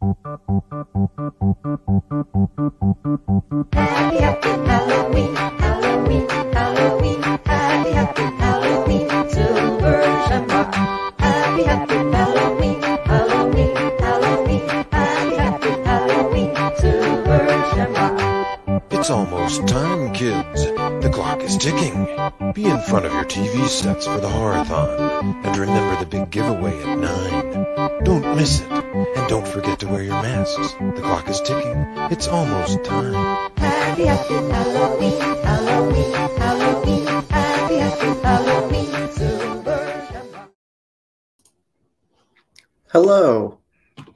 Happy, Halloween, Halloween, Halloween, happy, Halloween, Silver. Happy, Halloween, Halloween, Halloween, happy, Halloween, Silver. It's almost time, kids. The clock is ticking. Be in front of your TV sets for the horathon. And remember the big giveaway at 9. Don't miss it. And don't forget to wear your masks. The clock is ticking. It's almost time. Happy, happy Halloween, Halloween, Halloween, happy, happy Halloween, Silver Hello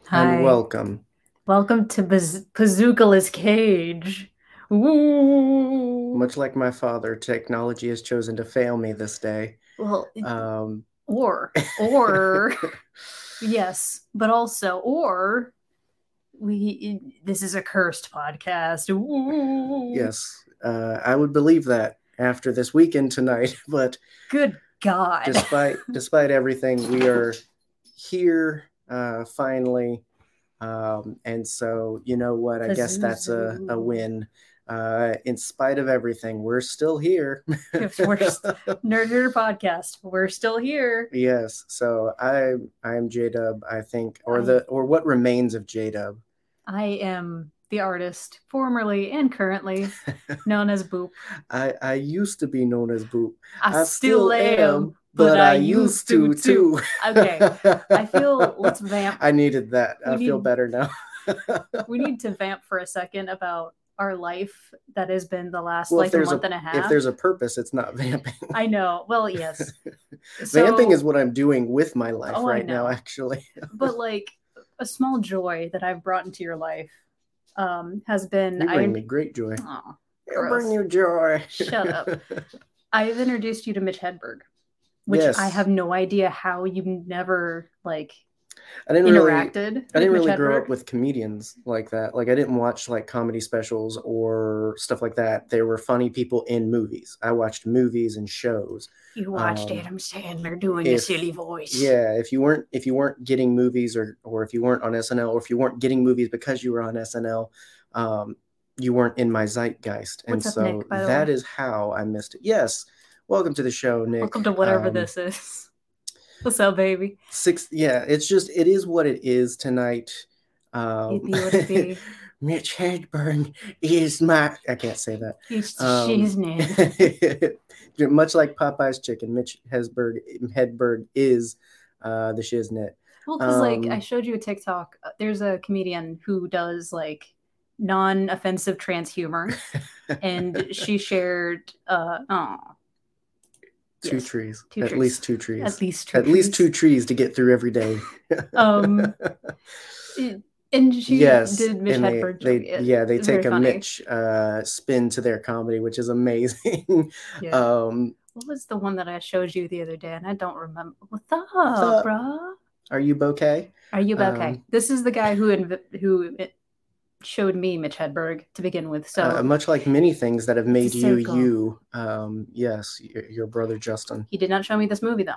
Hi. and welcome. Welcome to Baz- Bazooka's Cage. Ooh. Much like my father, technology has chosen to fail me this day. well, Um, or or yes, but also or we this is a cursed podcast. Ooh. yes, uh, I would believe that after this weekend tonight, but Good God. despite despite everything, we are here uh, finally. Um, and so, you know what? I guess that's a, a win. Uh, in spite of everything, we're still here. We're st- Nerd Podcast. We're still here. Yes, so I I am J Dub, I think, or I- the or what remains of J Dub. I am the artist, formerly and currently known as Boop. I I used to be known as Boop. I, still, am, but, I, used to too. Okay, I feel let's vamp. I needed that. I We feel better now. we need to vamp for a second about our life that has been the last Well, like a there's a- month and a half. if there's a purpose, it's not vamping. I know. Well, yes. So- vamping is what I'm doing with my life Oh, right now, actually. but like a small joy that I've brought into your life um has been You bring I me great joy. Aw, You bring you joy. Shut up. I've introduced you to Mitch Hedberg, which Yes. I have no idea how you never like I didn't really interacted. I didn't really grow Hedberg. up with comedians like that. Like I didn't watch like comedy specials or stuff like that. There were funny people in movies. I watched movies and shows. You watched um, Adam Sandler doing a silly voice. Yeah, if you weren't if you weren't getting movies or or if you weren't on SNL or if you weren't getting movies because you were on SNL, um, you weren't in my zeitgeist. And up, so Nick, by the that way? is how I missed it. Yes. Welcome to the show, Nick. Welcome to whatever Um, this is. What's up, baby? Six yeah, it's just it is what it is tonight. Um, what it be. Mitch Hedberg is my I can't say that. He's Um, shiznit. much like Popeye's chicken, Mitch Hedberg Hedberg is uh, the shiznit. Well, because like I um, showed you a TikTok. uh, There's a comedian who does like non-offensive trans humor, and she shared. uh Oh, Two Yes, trees, two at trees. least two trees, at least two at least two trees. trees to get through every day. Um, and she yes, did Mitch and they, Hedberg. they yeah they it's take a funny. Mitch uh, spin to their comedy, which is amazing. Yeah. um, what was the one that I showed you the other day, and I don't remember. What's up, up? bruh? are you bouquet? Are you okay? Um, this is the guy who inv- who showed me Mitch Hedberg to begin with. So uh, much like many things that have made you circle. you. Um, yes, your, your brother Justin. he did not show me this movie though.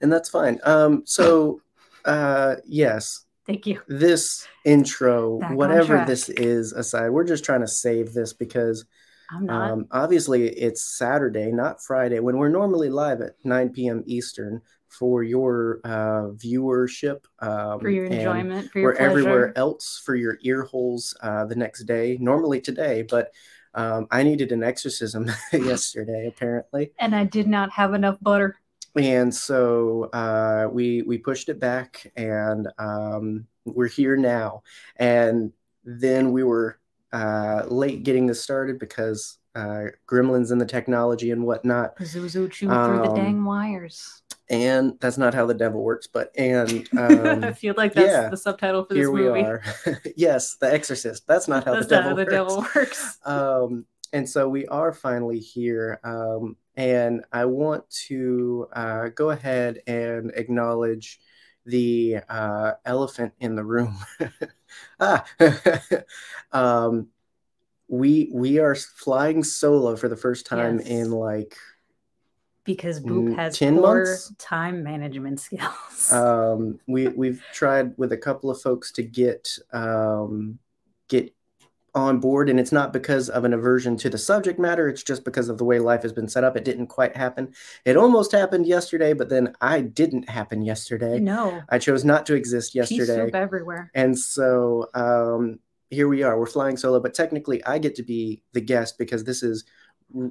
and that's fine. Um, so, uh, yes, Thank you. this intro, Back whatever this is aside, we're just trying to save this because I'm not. um, obviously it's Saturday, not Friday, when we're normally live at 9 p.m. Eastern for your uh, viewership. Um, for your enjoyment, for your We're everywhere else for your ear holes uh, the next day, normally today, but um, I needed an exorcism yesterday, apparently And I did not have enough butter. and so uh, we we pushed it back and um, we're here now and then we were uh, late getting this started because uh, gremlins and the technology and whatnot Pazuzu chewed through the Um, dang wires. And that's not how the devil works but and I um, feel like that's yeah, the subtitle for this here we are yes the exorcist that's not how that's the devil how the works devil works. um, and so we are finally here. Um, and I want to uh, go ahead and acknowledge the uh, elephant in the room. ah, um, we we are flying solo for the first time Yes. in like because Boop Mm, has 10 poor months? time management skills. um, we we've tried with a couple of folks to get um, get on board, and it's not because of an aversion to the subject matter. It's just because of the way life has been set up. It didn't quite happen. It almost happened yesterday, but then I didn't happen yesterday. no, I chose not to exist yesterday. soup everywhere. And so um, here we are. We're flying solo, but technically, I get to be the guest because this is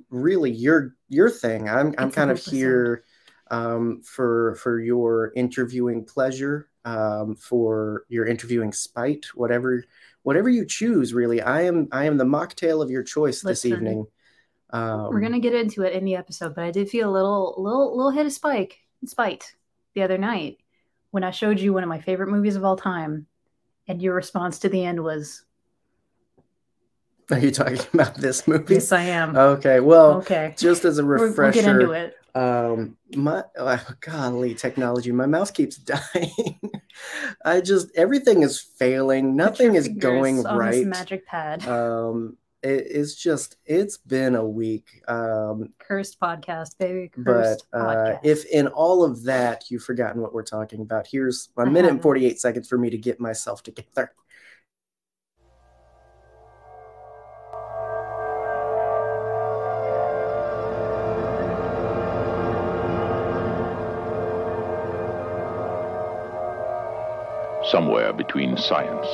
really your your thing. I'm I'm It's kind of 100%. here um, for for your interviewing pleasure, um, for your interviewing spite, whatever whatever you choose. Really, I am I am the mocktail of your choice this evening. Um, We're gonna get into it in the episode, but I did feel a little, little, little hit of spike, spite the other night when I showed you one of my favorite movies of all time, and your response to the end was, Are you talking about this movie? "Yes, I am." Okay. Well, okay, just as a refresher. we'll get into it. um my oh, golly technology my mouse keeps dying i just everything is failing nothing is going right magic pad. um it, it's just it's been a week um Cursed podcast, baby. but uh podcast. if in all of that you've forgotten what we're talking about here's a minute and 48 seconds for me to get myself together Somewhere between science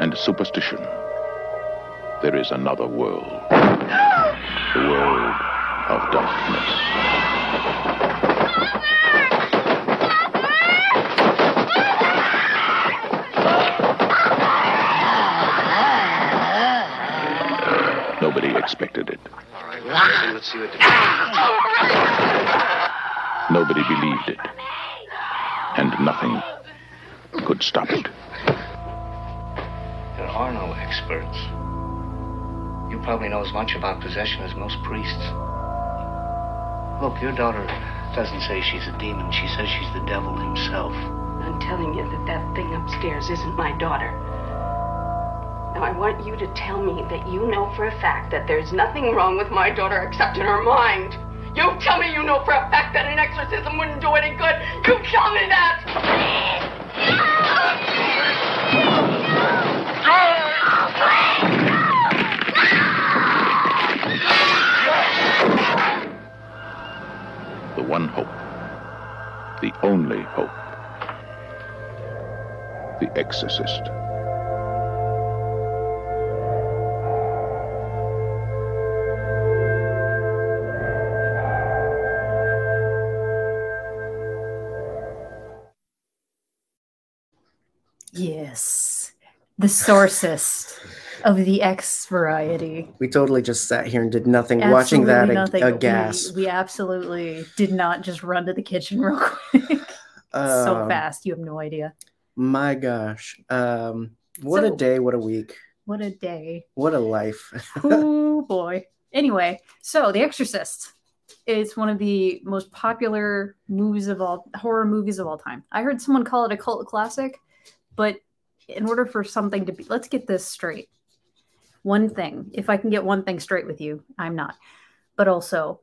and superstition, there is another world. The world of darkness. Nobody expected it. Nobody believed it. And nothing could stop it. There are no experts. You probably know as much about possession as most priests. Look, your daughter doesn't say she's a demon. She says she's the devil himself. I'm telling you that that thing upstairs isn't my daughter. Now, I want you to tell me that you know for a fact that there's nothing wrong with my daughter except in her mind. You tell me you know for a fact that an exorcism wouldn't do any good. You tell me that! The one hope. The only hope. The Exorcist. Yes, the sourcest of the X variety. we totally just sat here and did nothing watching that Absolutely a, nothing. a gas We, we absolutely did not just run to the kitchen real quick. so Um, fast, you have no idea. my gosh um what So- a day what a week What a day. what a life oh boy. Anyway, so The Exorcist is one of the most popular movies of all horror movies of all time. I heard someone call it a cult classic, but in order for something to be let's get this straight. One thing, if I can get one thing straight with you, I'm not. But also,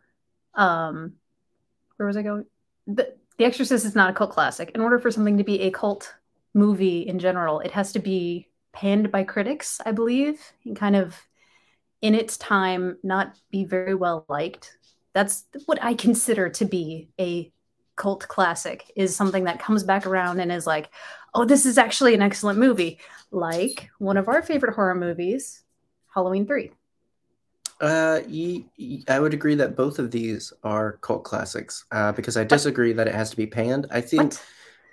um where was I going? The, the Exorcist is not a cult classic. In order for something to be a cult movie in general, it has to be panned by critics, I believe, and kind of in its time not be very well liked. That's what I consider to be a cult classic is something that comes back around and is like, "Oh, this is actually an excellent movie." Like one of our favorite horror movies, Halloween 3. Uh, ye, ye- I would agree that both of these are cult classics. Uh, because I disagree that it has to be panned. I think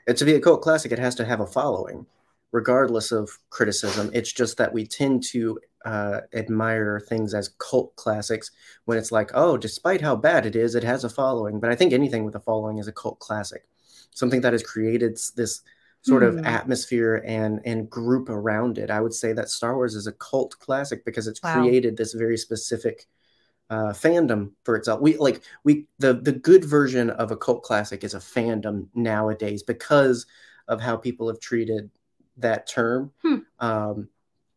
What? to be a cult classic, it has to have a following, regardless of criticism. It's just that we tend to uh, admire things as cult classics when it's like, oh, despite how bad it is, it has a following. But I think anything with a following is a cult classic, something that has created this sort of Hmm. atmosphere and and group around it. I would say that Star Wars is a cult classic because it's Wow. created this very specific uh, fandom for itself. We like we the the good version of a cult classic is a fandom nowadays because of how people have treated that term. Hmm. Um,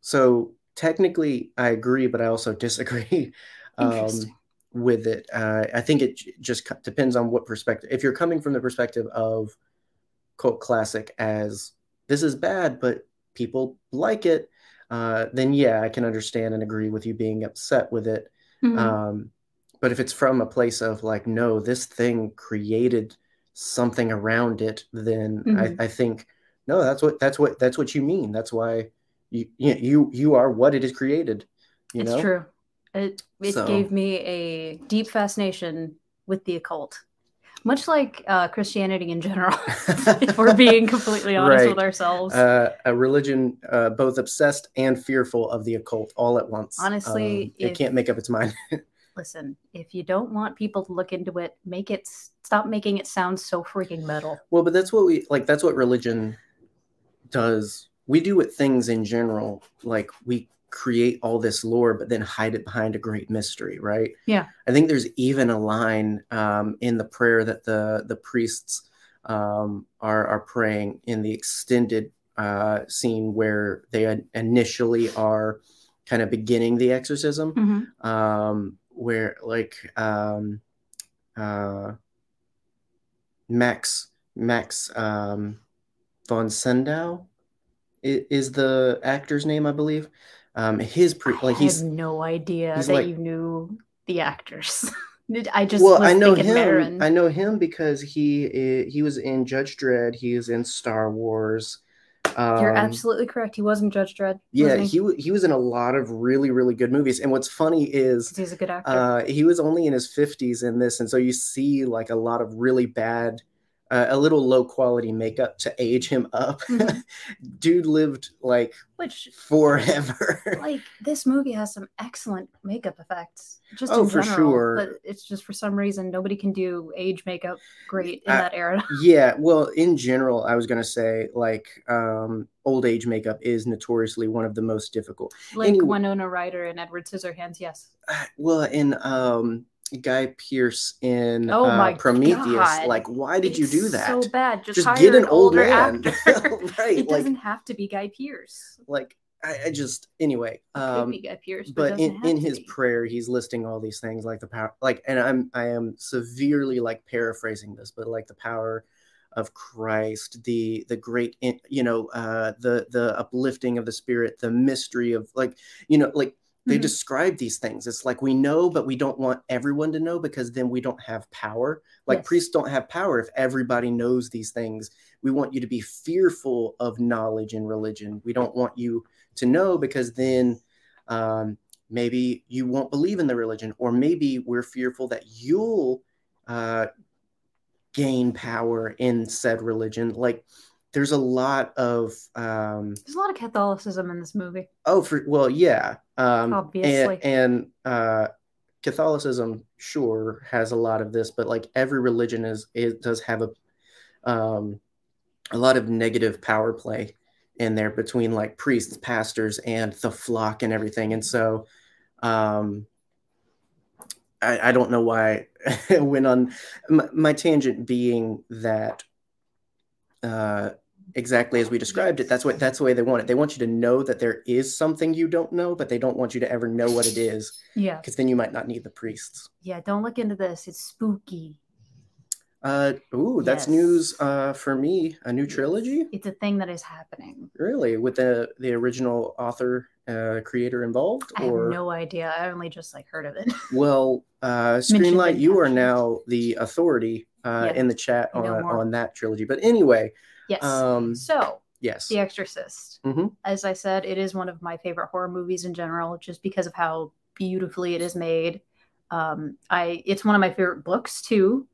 so technically, I agree, but I also disagree. um, with it. Uh, I think it j- just depends on what perspective. If you're coming from the perspective of cult classic as this is bad, but people like it, uh, then yeah, I can understand and agree with you being upset with it. Mhm. Um, but if it's from a place of like, no, this thing created something around it, then Mhm. I, I think no, that's what that's what that's what you mean. That's why you you you, you are what it is created. You it's know, true. It it So- gave me a deep fascination with the occult, much like uh, Christianity in general. if we're being completely honest with ourselves, uh, a religion uh, both obsessed and fearful of the occult all at once. Honestly, Um, it if- can't make up its mind. listen, if you don't want people to look into it, make it stop making it sound so freaking metal. well, but that's what we like. That's what religion does. We do it things in general, like we create all this lore, but then hide it behind a great mystery, right? Yeah. I think there's even a line um, in the prayer that the the priests um, are are praying in the extended uh, scene where they initially are kind of beginning the exorcism. Mhm. um, where like um, uh, Max Max um, von i- is the actor's name, I believe. Um, his pre like I he's no idea that like- you knew the actors. I just well, was I know him. Marin. I know him because he he was in Judge Dredd. He is in Star Wars. Um, You're absolutely correct. He wasn't Judge Dredd. yeah. wasn't He he was in a lot of really really good movies. And what's funny is he's a good actor. Uh, he was only in his 50s in this, and so you see like a lot of really bad, uh, a little low quality makeup to age him up. Mhm. Dude lived like Which, forever. like, this movie has some excellent makeup effects. Just Oh, in for general, sure. But it's just for some reason nobody can do age makeup great in that era. yeah, well, in general, I was gonna say like um, old age makeup is notoriously one of the most difficult. Like Anyway- Winona Ryder and Edward Scissorhands. Yes. Uh, Well, in um, Guy Pearce in Oh uh, Prometheus, God. like why did you do that? So bad. Just, Just get an old older man, right? it like, doesn't have to be Guy Pearce. like I, I just anyway. It Um, could be Guy Pearce, but, but in, in his be. prayer he's listing all these things like the power like and i'm i am severely like paraphrasing this but like the power of christ the the great you know uh the the uplifting of the spirit the mystery of like you know like they Mhm. describe these things. It's like we know but we don't want everyone to know because then we don't have power. Like Yes. priests don't have power if everybody knows these things. We want you to be fearful of knowledge and religion. We don't want you to know because then um, maybe you won't believe in the religion or maybe we're fearful that you'll uh, gain power in said religion. Like there's a lot of um, There's a lot of Catholicism in this movie. oh for well yeah um, Obviously. and, and uh, catholicism sure has a lot of this but like every religion is it does have a um, a lot of negative power play in there between like priests pastors and the flock and everything and so um i, I don't know why i went on my, my tangent being that uh exactly as we described it that's what that's the way they want it they want you to know that there is something you don't know but they don't want you to ever know what it is Yeah. because then you might not need the priests Yeah. Don't look into this. It's spooky. uh ooh that's Yes. news uh for me a new trilogy It's a thing that is happening. Really, with the the original author uh, creator involved, I have no idea. I only just like heard of it. well, uh, Screenlight, you are now the authority uh, Yeah, in the chat on on that trilogy. But anyway, yes. um, so, yes, The Exorcist. Mhm. As I said, it is one of my favorite horror movies in general, just because of how beautifully it is made. Um, I it's one of my favorite books too.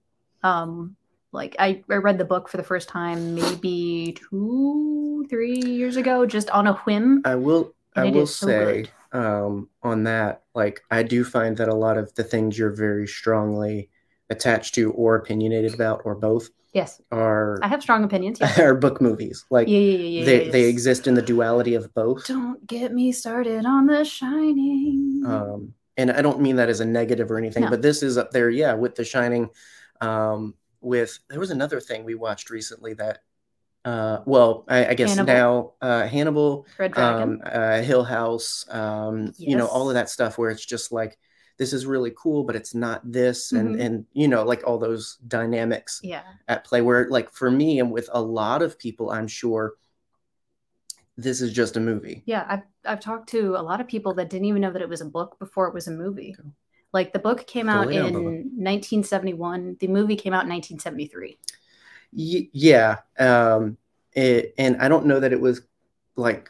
Um, like I, I read the book for the first time maybe two, three years ago, just on a whim. I will. I will is so say um, on that, like I do find that a lot of the things you're very strongly attached to or opinionated about, or both, Yes, are I have strong opinions. Yes. are book movies. Like yeah, yeah, yeah, yeah. they yeah, they exist in the duality of both. Don't get me started on The Shining. um, and I don't mean that as a negative or anything, No. but this is up there, yeah, with The Shining. Um, with there was another thing we watched recently that, uh, well, I, I guess Hannibal. now uh, Hannibal, Red Dragon. um, uh, Hill House, um, you know, all of that stuff where it's just like this is really cool, but it's not this, and Mhm. and you know, like all those dynamics Yeah. at play. Where like for me and with a lot of people, I'm sure this is just a movie. Yeah, I've I've talked to a lot of people that didn't even know that it was a book before it was a movie. Like the book came out in Bubba. 1971. The movie came out in 1973. Y- yeah, um, it, and I don't know that it was like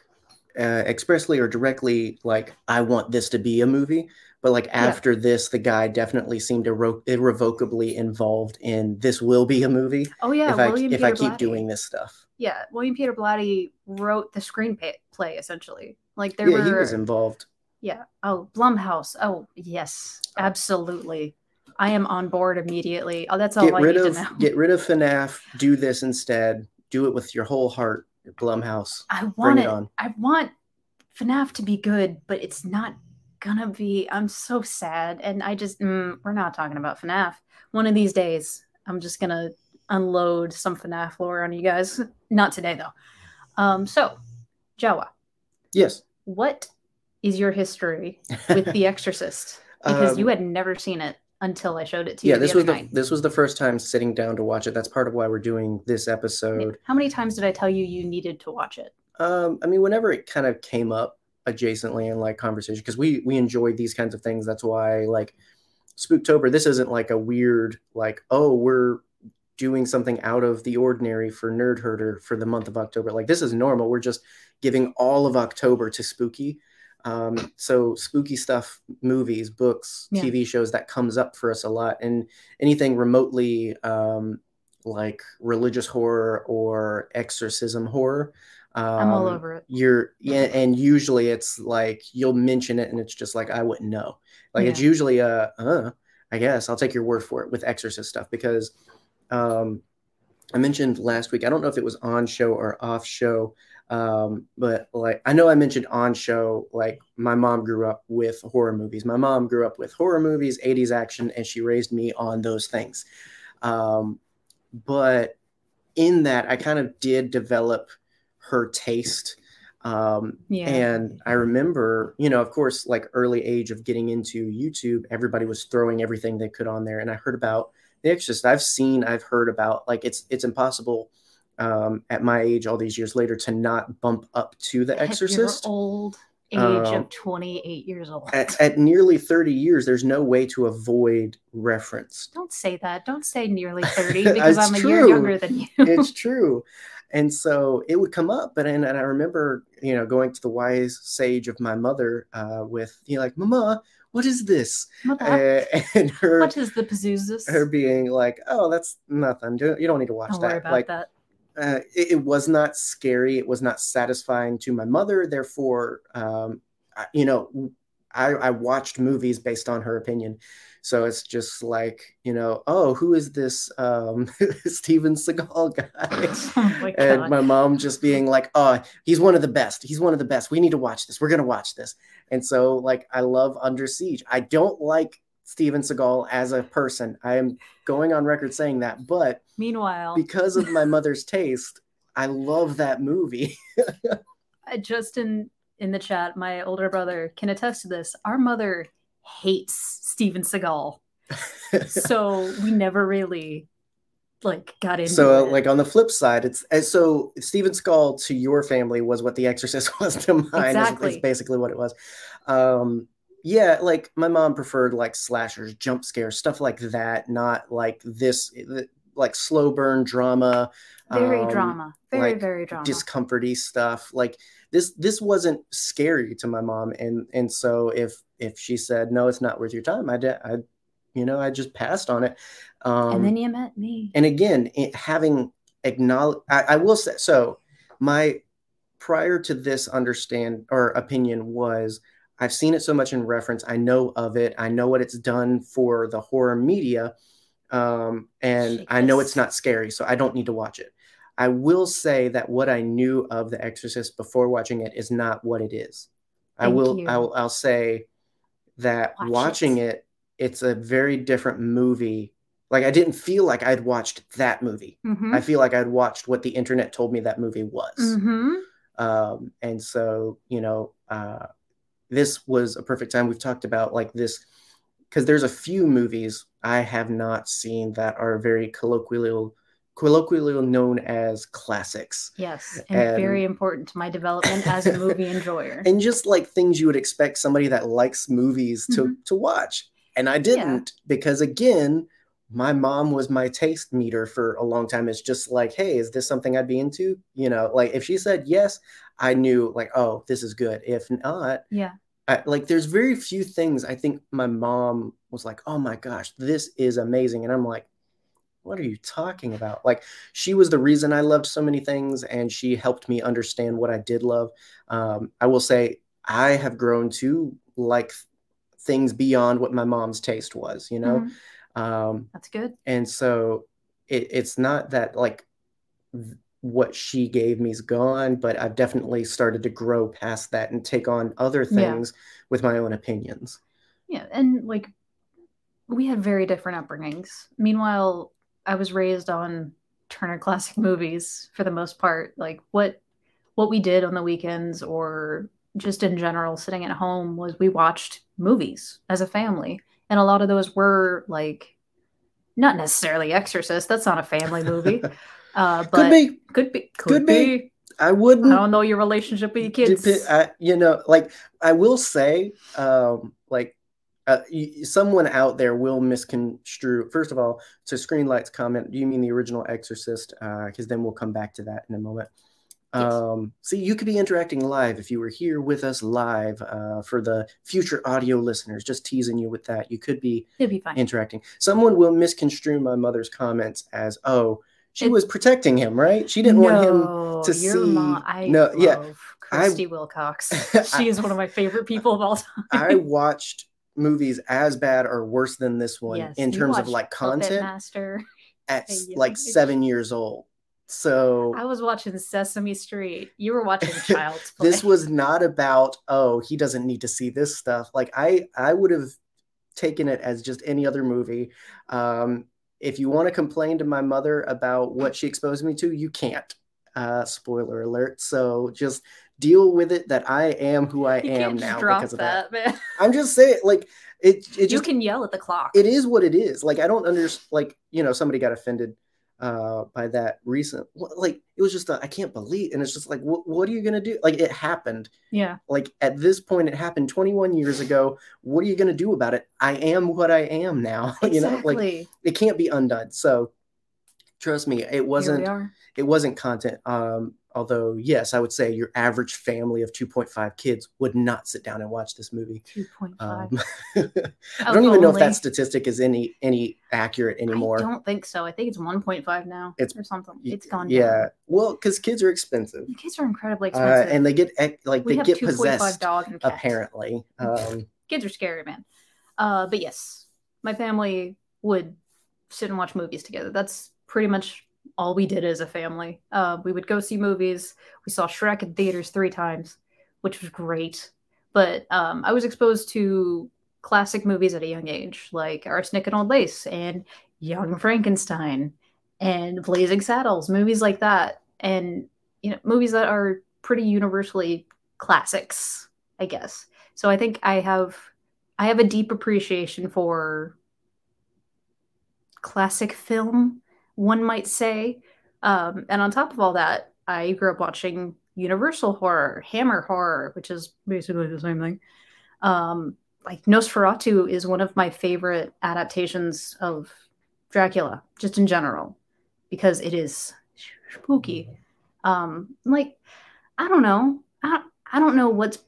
uh, expressly or directly like I want this to be a movie, but like after this, the guy definitely seemed irre- irrevocably involved in this will be a movie Oh yeah, if I William if Peter I keep Blatty. doing this stuff. Yeah, William Peter Blatty wrote the screenplay essentially. Like there yeah, were he was involved. Yeah. Oh, Blumhouse. Oh, yes, absolutely. I am on board immediately. Oh, that's all Get I rid need of to know. get rid of FNAF. Do this instead. Do it with your whole heart, Blumhouse. I Bring want it it. on. I want FNAF to be good, but it's not gonna be. I'm so sad, and I just mm, we're not talking about FNAF. One of these days, I'm just gonna unload some FNAF lore on you guys. Not today though. Um, so, Jawa, Yes, what is your history with The Exorcist? Because Um, you had never seen it until I showed it to you. yeah. This the was other the this was the first time sitting down to watch it. That's part of why we're doing this episode. How many times did I tell you you needed to watch it? Um, I mean, whenever it kind of came up adjacently in like conversation, because we we enjoy these kinds of things. That's why like Spooktober. This isn't like a weird like oh we're doing something out of the ordinary for Nerd Herder for the month of October. Like this is normal. We're just giving all of October to spooky. Um, so spooky stuff, movies, books, Yeah. TV shows that comes up for us a lot, and anything remotely um, like religious horror or exorcism horror. Um, I'm all over it. You're yeah, and usually it's like you'll mention it, and it's just like I wouldn't know. Like it's usually a, uh, I guess I'll take your word for it with exorcist stuff because um, I mentioned last week. I don't know if it was on show or off show, um, but like I know I mentioned on show. Like my mom grew up with horror movies. My mom grew up with horror movies, 80s action, and she raised me on those things. Um, but in that, I kind of did develop her taste. Um, Yeah. and I remember, you know, of course, like early age of getting into YouTube, everybody was throwing everything they could on there. And I heard about The Exorcist. I've seen, I've heard about, like, it's it's impossible um, at my age, all these years later, to not bump up to The Exorcist. Old age Um, of 28 years old. At, at nearly 30 years, there's no way to avoid reference. Don't say that. Don't say nearly 30 because I'm a year younger than you. it's true. And so it would come up, but and, and I remember, you know, going to the wise sage of my mother uh, with, you know, like, Mama, what is this? Uh, and her what is the Pazuzus? her being like, oh, that's nothing. You don't need to watch Don't that. worry about like, that. uh, it, it was not scary. It was not satisfying to my mother. Therefore, um, I, you know, I, I watched movies based on her opinion. So it's just like, you know, oh, who is this um, Steven Seagal guy? oh my and my mom just being like, "Oh, he's one of the best. He's one of the best. We need to watch this. We're gonna watch this." And so, like, I love Under Siege. I don't like Steven Seagal as a person. I am going on record saying that, but Meanwhile, because of my mother's taste, I love that movie. uh, just in the chat, my older brother can attest to this. Our mother hates Steven Seagal, so we never really like got into so, it. like on the flip side, it's and so Steven Seagal to your family was what The Exorcist was to mine. is- Exactly. Is, basically what it was. Um, yeah, like my mom preferred like slashers, jump scares, stuff like that, not like this, like slow burn drama. very um, drama, very like, very drama. discomforty stuff like this this wasn't scary to my mom and and so if if she said no it's not worth your time i did i you know i just passed on it um and then you met me. and again it, having acknowledge I, I will say so my prior to this understand or opinion was i've seen it so much in reference i know of it i know what it's done for the horror media um, and i know it's not scary so i don't need to watch it i will say that what i knew of the exorcist before watching it is not what it is i will you. I'll, I'll say that Watch watching it. it it's a very different movie like i didn't feel like i'd watched that movie Mhm. i feel like i'd watched what the internet told me that movie was Mhm. um, and so you know uh, this was a perfect time we've talked about like this because there's a few movies I have not seen that are very colloquial colloquially known as classics. Yes, and, And- very important to my development as a movie enjoyer. and just like things you would expect somebody that likes movies to Mhm. to watch. And i didn't because again my mom was my taste meter for a long time. It's just like hey is this something i'd be into? You know like if she said yes i knew like oh this is good. If not yeah, I, like there's very few things i think my mom was like oh my gosh this is amazing and i'm like what are you talking about like she was the reason i loved so many things and she helped me understand what i did love um, i will say i have grown to like things beyond what my mom's taste was you know Mhm. um, that's good. and so it, it's not that like what she gave me is gone but i've definitely started to grow past that and take on other Yeah. things with my own opinions Yeah, and like we had very different upbringings. Meanwhile, I was raised on Turner Classic Movies for the most part. Like what what we did on the weekends or just in general sitting at home was we watched movies as a family. And a lot of those were like not necessarily Exorcist. That's not a family movie. Uh, but could be could be could, Could be. be. i wouldn't I don't know your relationship with your kids. Depe- I, you know, like I will say, um, like uh, someone out there will misconstrue. First of all, to Screenlight's comment, do you mean the original Exorcist? Because then we'll come back to that in a moment. Yes. Um, see, you could be interacting live if you were here with us live. Uh, for the future audio listeners, just teasing you with that, you could be It'd be fine. interacting. Someone will misconstrue my mother's comments as, "Oh, she It- was protecting him, right? She didn't want him." No, to your see- mom. I no, love yeah, I- Christy Wilcox. She is one of my favorite people of all time. I watched movies as bad or worse than this one Yes, in terms of like content Master. at young like seven years old. So I was watching Sesame Street. You were watching Child's Play. this was not about oh he doesn't need to see this stuff. Like I I would have taken it as just any other movie. Um, if you want to complain to my mother about what she exposed me to, you can't. Uh, spoiler alert. So just deal with it that I am who I you am now because of that. that. I'm just saying, like it. It you just can yell at the clock. it is what it is. Like I don't understand. Like you know, somebody got offended uh by that recent. Like it was just I I can't believe, and it's just like, what what are you gonna do? Like it happened. yeah, Like at this point, it happened 21 years ago. What are you gonna do about it? I am what I am now. exactly. you know, like it can't be undone. So trust me, it wasn't. It wasn't content. Um, although yes, I would say your average family of 2.5 kids would not sit down and watch this movie. Two point five. Um, I don't even know if that statistic is any any accurate anymore. I don't think so. I think it's one point five now. It's- or something. It's gone. Yeah, down. well, because kids are expensive, The kids are incredibly uh, expensive. and they get like we they get two point five possessed. Apparently, um, kids are scary, man. Uh, but yes, my family would sit and watch movies together. That's pretty much all we did as a family. Uh, we would go see movies. We saw Shrek in theaters three times, which was great. But um, I was exposed to classic movies at a young age, like Arsenic and Old Lace and Young Frankenstein and Blazing Saddles, movies like that. And, you know, movies that are pretty universally classics, I guess. So I think I have I have a deep appreciation for classic film, one might say. Um, and on top of all that, I grew up watching Universal horror, Hammer horror, which is basically the same thing. Um, like Nosferatu is one of my favorite adaptations of Dracula, just in general, because it is spooky. Um, like I don't know, I I don't know what's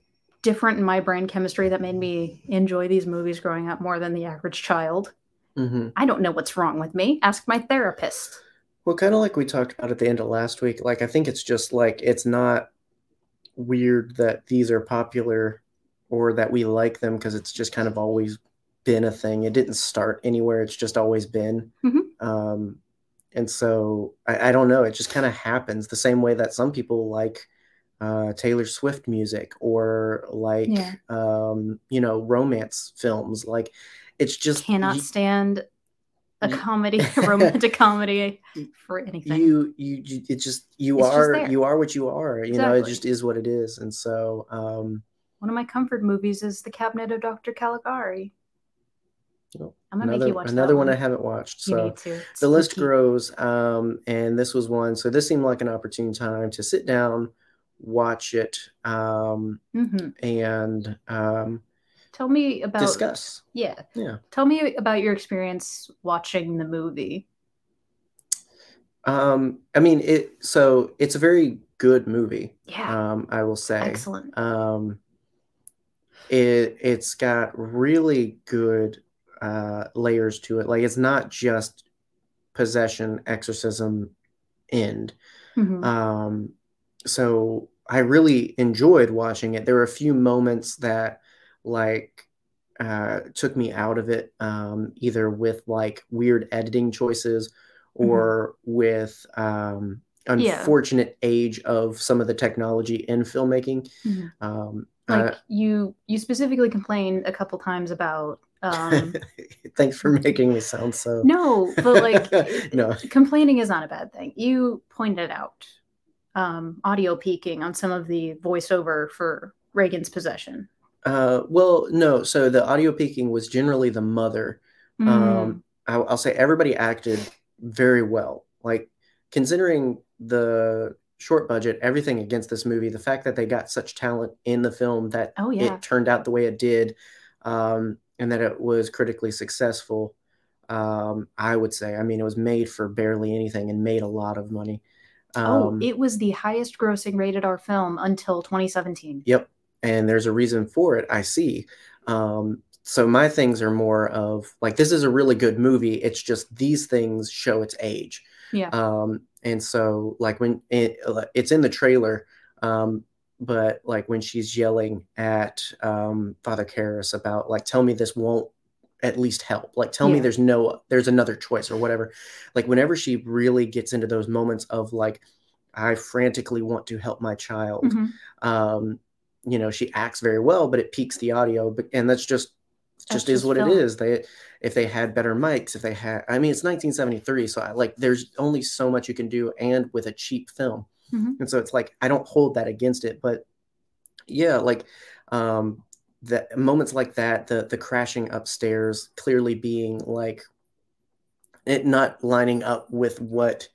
different in my brain chemistry that made me enjoy these movies growing up more than the average child. Mhm. I don't know what's wrong with me. Ask my therapist. well, kind of like we talked about at the end of last week. Like I think it's just like it's not weird that these are popular or that we like them because it's just kind of always been a thing. It didn't start anywhere. It's just always been. Mhm. Um, and so I, I don't know. It just kind of happens the same way that some people like uh, Taylor Swift music or like Yeah. um, you know romance films. Like it's just Cannot stand a comedy, a romantic comedy for anything. you you you- it just you It's are there. you are what you are you know it just is what it is and so um One of my comfort movies is The Cabinet of Dr. Caligari. Nope. I'm gonna another make you watch another that one I haven't watched. So. The list grows, um, and this was one. So this seemed like an opportune time to sit down, watch it, um, Mhm. and um, Tell me about discuss. Yeah. Yeah. Tell me about your experience watching the movie. Um, I mean, it. So it's a very good movie. Yeah. Um, I will say. Excellent. Um, it it's got really good uh, layers to it. Like it's not just possession, exorcism, end. Mhm. Um, so I really enjoyed watching it. There were a few moments that like uh, took me out of it, um, either with like weird editing choices or with um, Yeah. unfortunate age of some of the technology in filmmaking. Mhm. Um, like uh, you you specifically complained a couple times about um thanks for making me sound so. no but like no. complaining is not a bad thing you pointed out um audio peaking on some of the voiceover for Regan's possession Uh, well, no. So the audio peaking was generally the mother. Mm, Um, I, I'll say everybody acted very well. Like considering the short budget, everything against this movie, the fact that they got such talent in the film that oh yeah it turned out the way it did, um, and that it was critically successful. Um, I would say, I mean, it was made for barely anything and made a lot of money. oh Um, it was the highest grossing rated r film until 2017 Yep. And there's a reason for it, I see. Um, so my things are more of like this is a really good movie. It's just these things show its age. yeah Um, and so like when it, it's in the trailer, um, but like when she's yelling at um, Father Karras about like, tell me this won't at least help. Like, tell me there's no, there's another choice or whatever. Like whenever she really gets into those moments of like, I frantically want to help my child Mhm. um, you know, she acts very well, but it peaks the audio, but and that's just That's just is just what film. it is. They if they had better mics, if they had, I mean, it's 1973, so I, like there's only so much you can do, and with a cheap film, Mhm. and so it's like I don't hold that against it, but yeah, like um, the moments like that, the the crashing upstairs, clearly being like it not lining up with what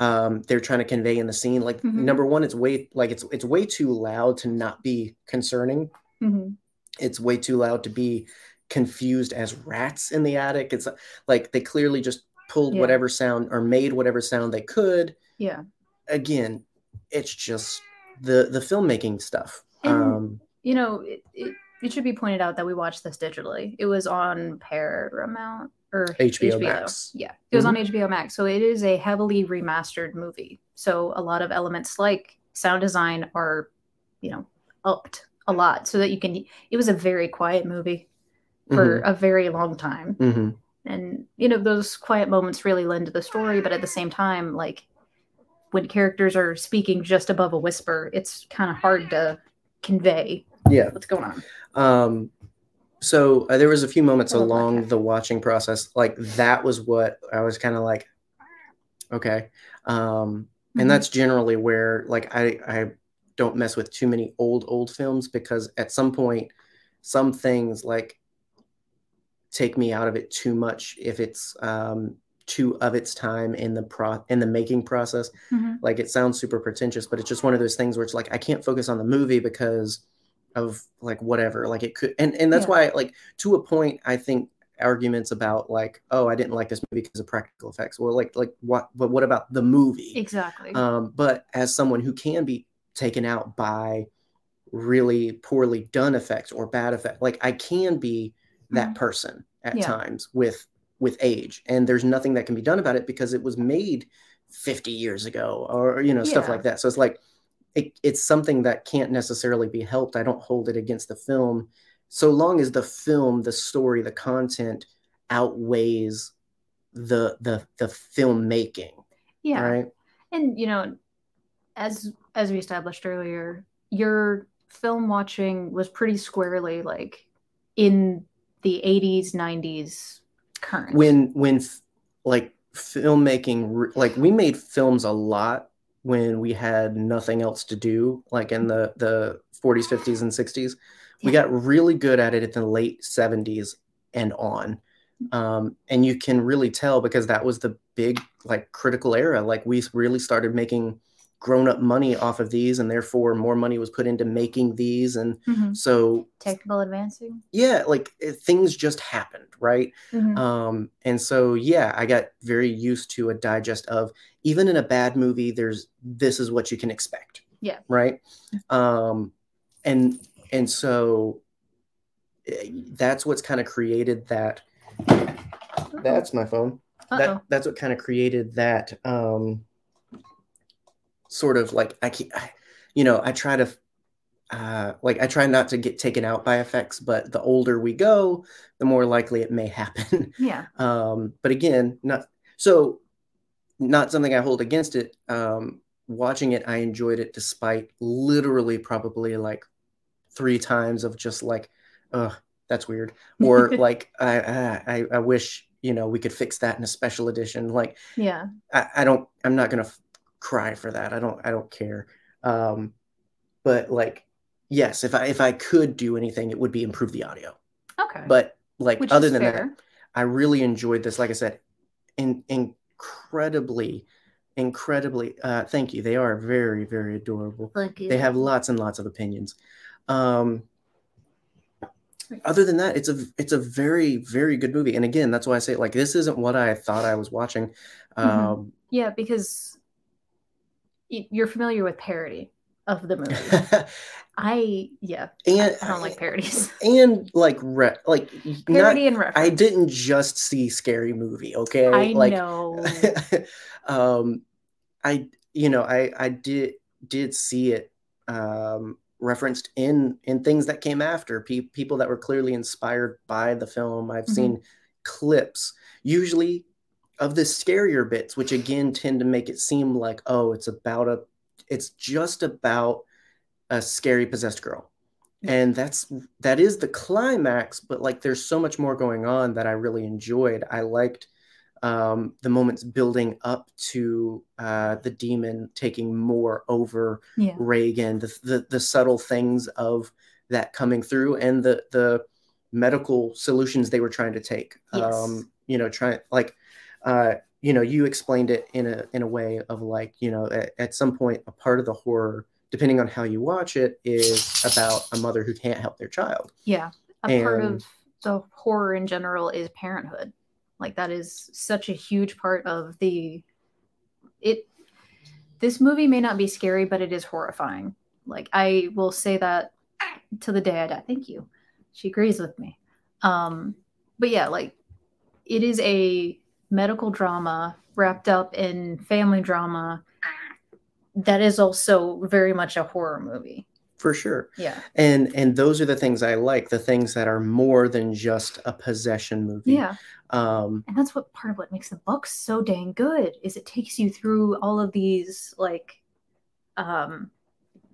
um, they're trying to convey in the scene. Like Mhm. number one, it's way like it's it's way too loud to not be concerning. Mhm. It's way too loud to be confused as rats in the attic. It's like they clearly just pulled Yeah. whatever sound or made whatever sound they could. yeah Again, it's just the the filmmaking stuff. And- Um, you know it, it, it should be pointed out that we watched this digitally. It was on paramount or HBO Max. yeah it was on hbo max. So it is a heavily remastered movie. So a lot of elements like sound design are you know upped a lot so that you can it was a very quiet movie for a very long time. Mhm. and you know those quiet moments really lend to the story but at the same time like when characters are speaking just above a whisper it's kind of hard to convey Yeah. what's going on Um, so uh, there was a few moments along the watching process, like that was what I was kind of like, okay. Um, and that's generally where like I I don't mess with too many old old films because at some point, some things like take me out of it too much if it's um too of its time in the pro in the making process Mhm. like it sounds super pretentious but it's just one of those things where it's like i can't focus on the movie because of like whatever like it could and and that's Yeah. why like to a point i think arguments about like oh i didn't like this movie because of practical effects well like like what but what about the movie exactly um but as someone who can be taken out by really poorly done effects or bad effect like i can be that Mhm. person at Yeah. times with with age and there's nothing that can be done about it because it was made 50 years ago or you know stuff like that so it's like it, it's something that can't necessarily be helped. I don't hold it against the film. So long as the film the story the content outweighs the the the filmmaking yeah. right? And you know as as we established earlier your film watching was pretty squarely like in the 80s 90s current. When when like filmmaking like we made films a lot when we had nothing else to do like in the the 40s 50s and 60s we got really good at it in the late 70s and on. Um, and you can really tell because that was the big like critical era. Like we really started making grown-up money off of these and therefore more money was put into making these and Mhm. so Technical advancing. yeah like it- things just happened right Mhm. um and so yeah i got very used to a digest of even in a bad movie there's this is what you can expect Yeah. right um and and so eh, that's what's kind of created that that's my phone Uh-oh. that that's what kind of created that um sort of like i keep I, you know i try to uh like i try not to get taken out by effects but the older we go the more likely it may happen yeah. um but again not so not something i hold against it um watching it i enjoyed it despite literally probably like three times of just like uh that's weird or like I, I i wish you know we could fix that in a special edition like Yeah. I, I don't i'm not gonna cry for that. I don't i don't care. Um but like yes if i if i could do anything it would be improve the audio. Okay. but like Which other than fair. that i really enjoyed this. Like i said in incredibly incredibly uh thank you. They are very very adorable. Thank you. they have lots and lots of opinions. Um other than that it's a it's a very very good movie. And again that's why i say like this isn't what i thought i was watching. Mhm. um Yeah, because y- you're familiar with parody of the movie. I yeah, and I don't like parodies. and like re- like not, Parody and reference. i didn't just see scary movie okay I like know. um i you know i i did did see it um referenced in in things that came after pe- people that were clearly inspired by the film i've Mhm. seen clips usually of the scarier bits which again tend to make it seem like oh it's about a it's just about a scary possessed girl and that's that is the climax but like there's so much more going on that i really enjoyed i liked um, the moments building up to uh, the demon taking more over Yeah. Regan, the, the the subtle things of that coming through, and the the medical solutions they were trying to take. Yes. Um, you know, trying like, uh, you know, you explained it in a in a way of like, you know, at, at some point, a part of the horror, depending on how you watch it, is about a mother who can't help their child. Yeah. A part of the horror in general is parenthood. Like that is such a huge part of the it this movie may not be scary, but it is horrifying. Like I will say that to the day I die. Thank you. She agrees with me. Um but yeah, like it is a medical drama wrapped up in family drama that is also very much a horror movie. For sure. Yeah. and and those are the things i like the things that are more than just a possession movie Yeah. um and that's what part of what makes the book so dang good is it takes you through all of these like um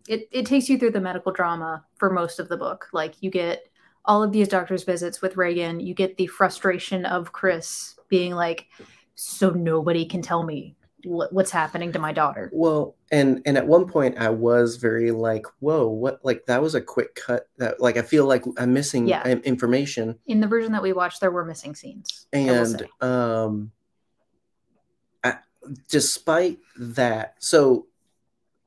it, it takes you through the medical drama for most of the book like you get all of these doctor's visits with Regan you get the frustration of chris being like so nobody can tell me what, what's happening to my daughter. Well and and at one point i was very like whoa what like that was a quick cut that like i feel like i'm missing Yeah. information. In the version that we watched there were missing scenes and um I, despite that so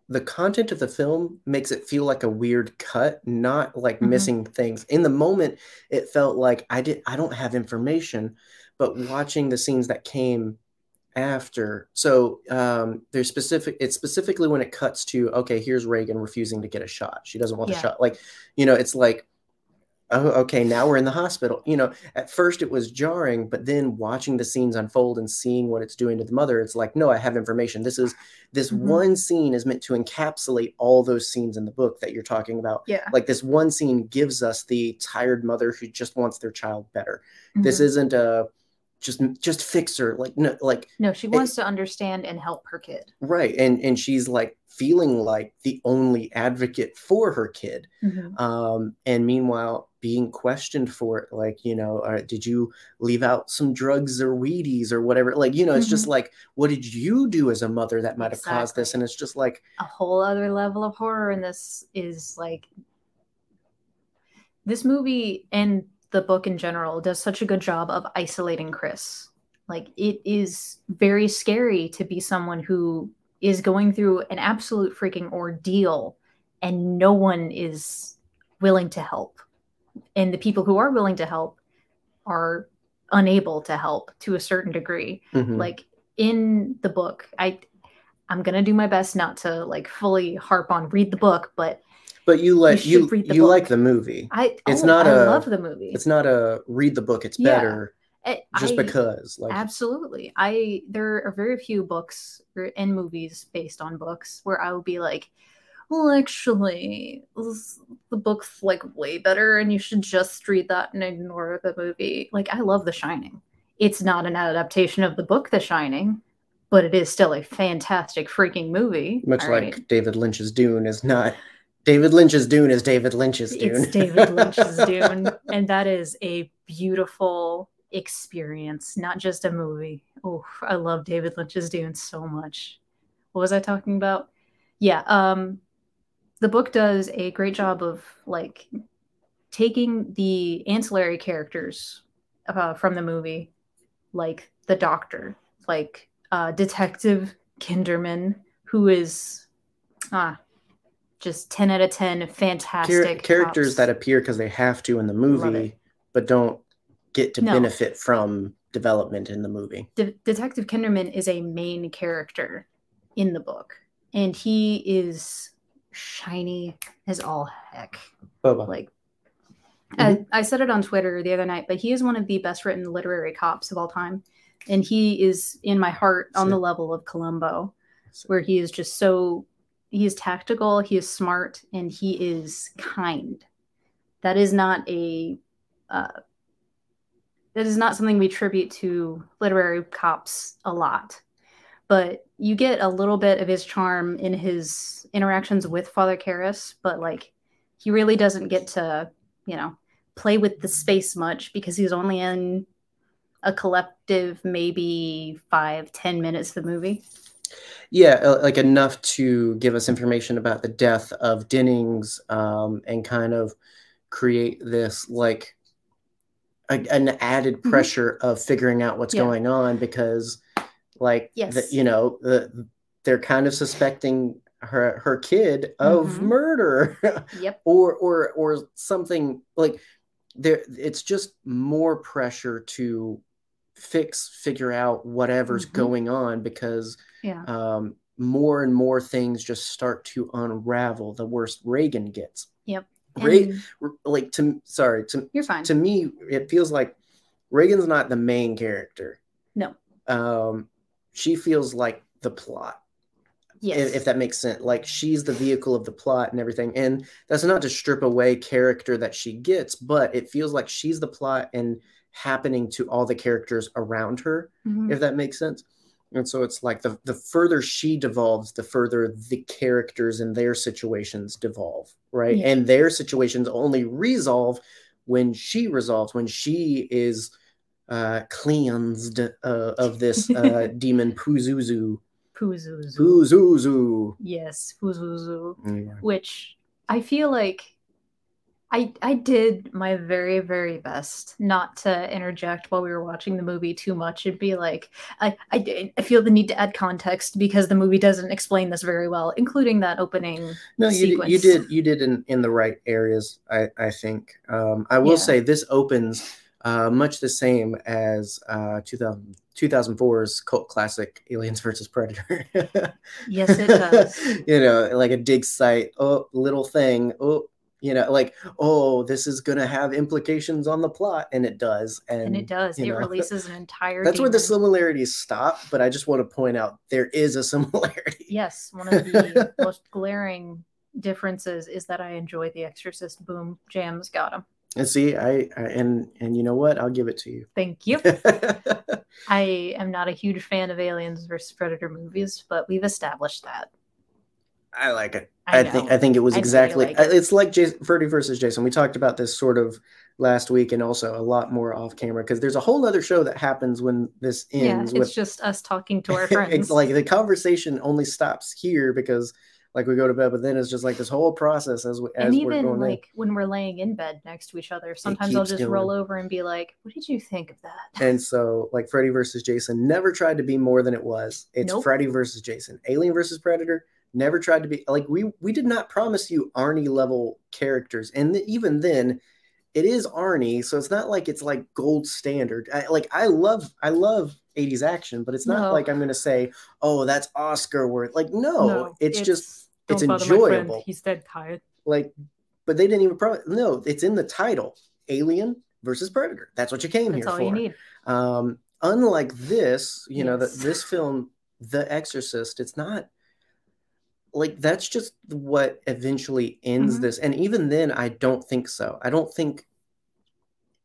the content of the film makes it feel like a weird cut not like Mhm. missing things. In the moment it felt like i did i don't have information but watching the scenes that came after. So um there's specific it's specifically when it cuts to okay here's Regan refusing to get a shot. She doesn't want Yeah. the shot. Like you know it's like oh okay now we're in the hospital. You know at first it was jarring but then watching the scenes unfold and seeing what it's doing to the mother it's like no i have information. This is this Mhm. one scene is meant to encapsulate all those scenes in the book that you're talking about. Yeah. Like this one scene gives us the tired mother who just wants their child better. This Mhm. isn't a just just fix her like no like no she wants to understand and help her kid. Right and and she's like feeling like the only advocate for her kid. Mhm. um and meanwhile being questioned for it like you know uh, did you leave out some drugs or weedies or whatever? Like you know it's just like what did you do as a mother that might have caused this? And it's just like a whole other level of horror and this is like this movie and the book in general does such a good job of isolating Chris. Like it is very scary to be someone who is going through an absolute freaking ordeal and no one is willing to help. And the people who are willing to help are unable to help to a certain degree. Mhm. Like in the book, I I'm gonna do my best not to like fully harp on read the book, but but you like you you you, the like the movie. I It's oh, not I a- love the movie. It's not a read the book. It's Yeah. better eh, I- just because. Like Absolutely. I there are very few books or and movies based on books where I would be like, well, actually, the book's like way better, and you should just read that and ignore the movie. Like, I love The Shining. It's not an adaptation of the book The Shining, but it is still a fantastic freaking movie. much all like right? David Lynch's Dune is not. David Lynch's Dune is David Lynch's Dune. It's David Lynch's Dune, and that is a beautiful experience, not just a movie. Oh, I love David Lynch's Dune so much. What was I talking about? Yeah, um, the book does a great job of like taking the ancillary characters uh, from the movie, like the Doctor, like uh, Detective Kinderman, who is ah just 10 out of 10 Char- fantastic characters cops. that appear because they have to in the movie, but don't get to No. benefit from development in the movie. De- Detective Kinderman is a main character in the book, and he is shiny as all heck. Bubba. Like, mm-hmm. I, I said it on Twitter the other night, but he is one of the best written literary cops of all time, and he is in my heart on the level of Columbo, where he is just so he is tactical, he is smart, and he is kind. That is not a uh, that is not something we tribute to literary cops a lot. But you get a little bit of his charm in his interactions with Father Karras, but like he really doesn't get to, you know, play with the space much because he's only in a collective maybe five, ten minutes of the movie. Yeah, uh, like enough to give us information about the death of Dennings um, and kind of create this like a, an added Mhm. pressure of figuring out what's Yeah. going on because like the, you know the, they're kind of suspecting her her kid of Mhm. murder Yep. or or or something like there it's just more pressure to fix figure out whatever's Mhm. going on because Yeah. um, more and more things just start to unravel the worse Regan gets. Yep. Re- like to sorry to you're fine. to me it feels like Regan's not the main character. No. Um, she feels like the plot. yes. If, if that makes sense, like she's the vehicle of the plot and everything, and that's not to strip away character that she gets, but it feels like she's the plot and happening to all the characters around her Mhm. if that makes sense. And so it's like the the further she devolves, the further the characters and their situations devolve, right? Yeah. And their situations only resolve when she resolves, when she is uh, cleansed uh, of this uh, demon Pazuzu. Pazuzu. Pazuzu. Yes, Pazuzu. Yeah. which I feel like I I did my very very best not to interject while we were watching the movie too much and be like I I, I feel the need to add context because the movie doesn't explain this very well, including that opening. No, you did, you did you did in, in the right areas. I I think. Um, I will Yeah. say this opens uh, much the same as uh, 2000, 2004's cult classic Aliens versus Predator. Yes, it does. you know, like a dig site. Oh, little thing. Oh, you know, like oh, this is gonna have implications on the plot, and it does. And, And it does. It know, releases an entire. That's where the similarities stop. But I just want to point out there is a similarity. Yes, one of the most glaring differences is that I enjoy The Exorcist. Boom, jams got him. And see, I, I and and you know what? I'll give it to you. Thank you. I am not a huge fan of Aliens versus Predator movies, but we've established that. I like it. I, I, think I think it was I exactly. like it. It's like Jason, Freddy versus Jason. We talked about this sort of last week, and also a lot more off camera because there's a whole other show that happens when this yeah, ends. it's with just us talking to our friends. it's like the conversation only stops here because like we go to bed, but then it's just like this whole process as we, as and we're even going like when we're laying in bed next to each other, sometimes I'll just roll over and be like, "What did you think of that?" And so like Freddy versus Jason never tried to be more than it was. It's Nope. Freddy versus Jason. Alien versus Predator never tried to be like we we did not promise you Arnie level characters, and th- even then. It is Arnie, so it's not like it's like gold standard. I, like I love, I love '80s action, but it's not No. like I'm gonna say, "Oh, that's Oscar worth." Like, no, No, it's, just it's "Don't bother my enjoyable. He's dead tired. like but they didn't even pro no it's in the title alien versus predator that's what you came That's here for you um unlike this you know that this film the exorcist it's not like that's just what eventually ends Mhm. this and even then i don't think so i don't think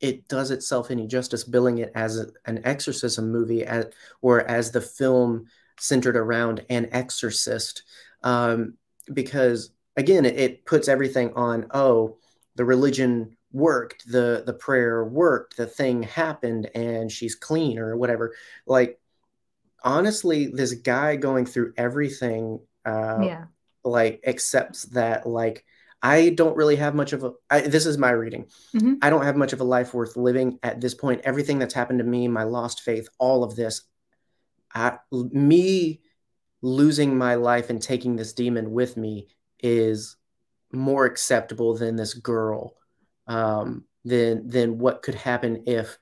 it does itself any justice billing it as a- an exorcism movie as, or as the film centered around an exorcist um, because again it, it puts everything on oh the religion worked the the prayer worked the thing happened and she's clean or whatever like honestly this guy going through everything uh, yeah. like accepts that like I don't really have much of a I, this is my reading. Mhm. I don't have much of a life worth living at this point. Everything that's happened to me, my lost faith, all of this, I, me losing my life and taking this demon with me is more acceptable than this girl um, than than what could happen if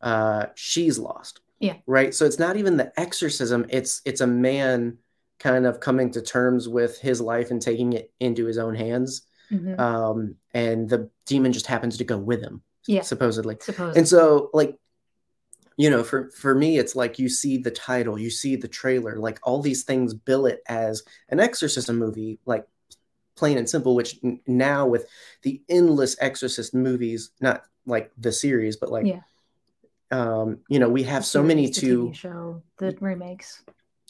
uh, she's lost. Yeah. Right. So it's not even the exorcism. It's it's a man kind of coming to terms with his life and taking it into his own hands. Mhm. Um, and the demon just happens to go with him. Yeah. Supposedly. Suppose. And so like you know, for for me it's like you see the title, you see the trailer, like all these things bill it as an exorcism movie, like plain and simple, which n- now with the endless exorcist movies, not like the series, but like Yeah. um, you know, we have The so many series, to show, the remakes.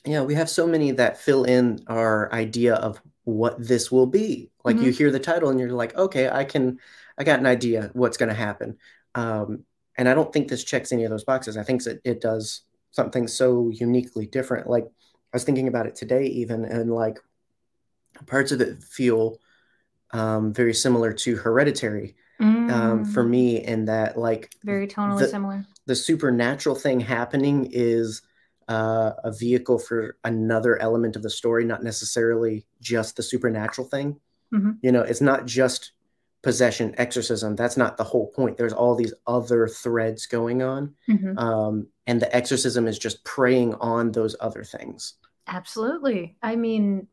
Yeah, we have so many that fill in our idea of what this will be. Like you hear the title and you're like, okay, I can, I got an idea what's going to happen. Um, and I don't think this checks any of those boxes. I think that it does something so uniquely different. Like I was thinking about it today, even, and like parts of it feel um, very similar to Hereditary um, for Mm, me, in that like Very tonally the- similar. the supernatural thing happening is uh, a vehicle for another element of the story, not necessarily just the supernatural thing. Mhm. You know, it's not just possession, exorcism. That's not the whole point. There's all these other threads going on, Mhm. um, and the exorcism is just preying on those other things. Absolutely. I mean,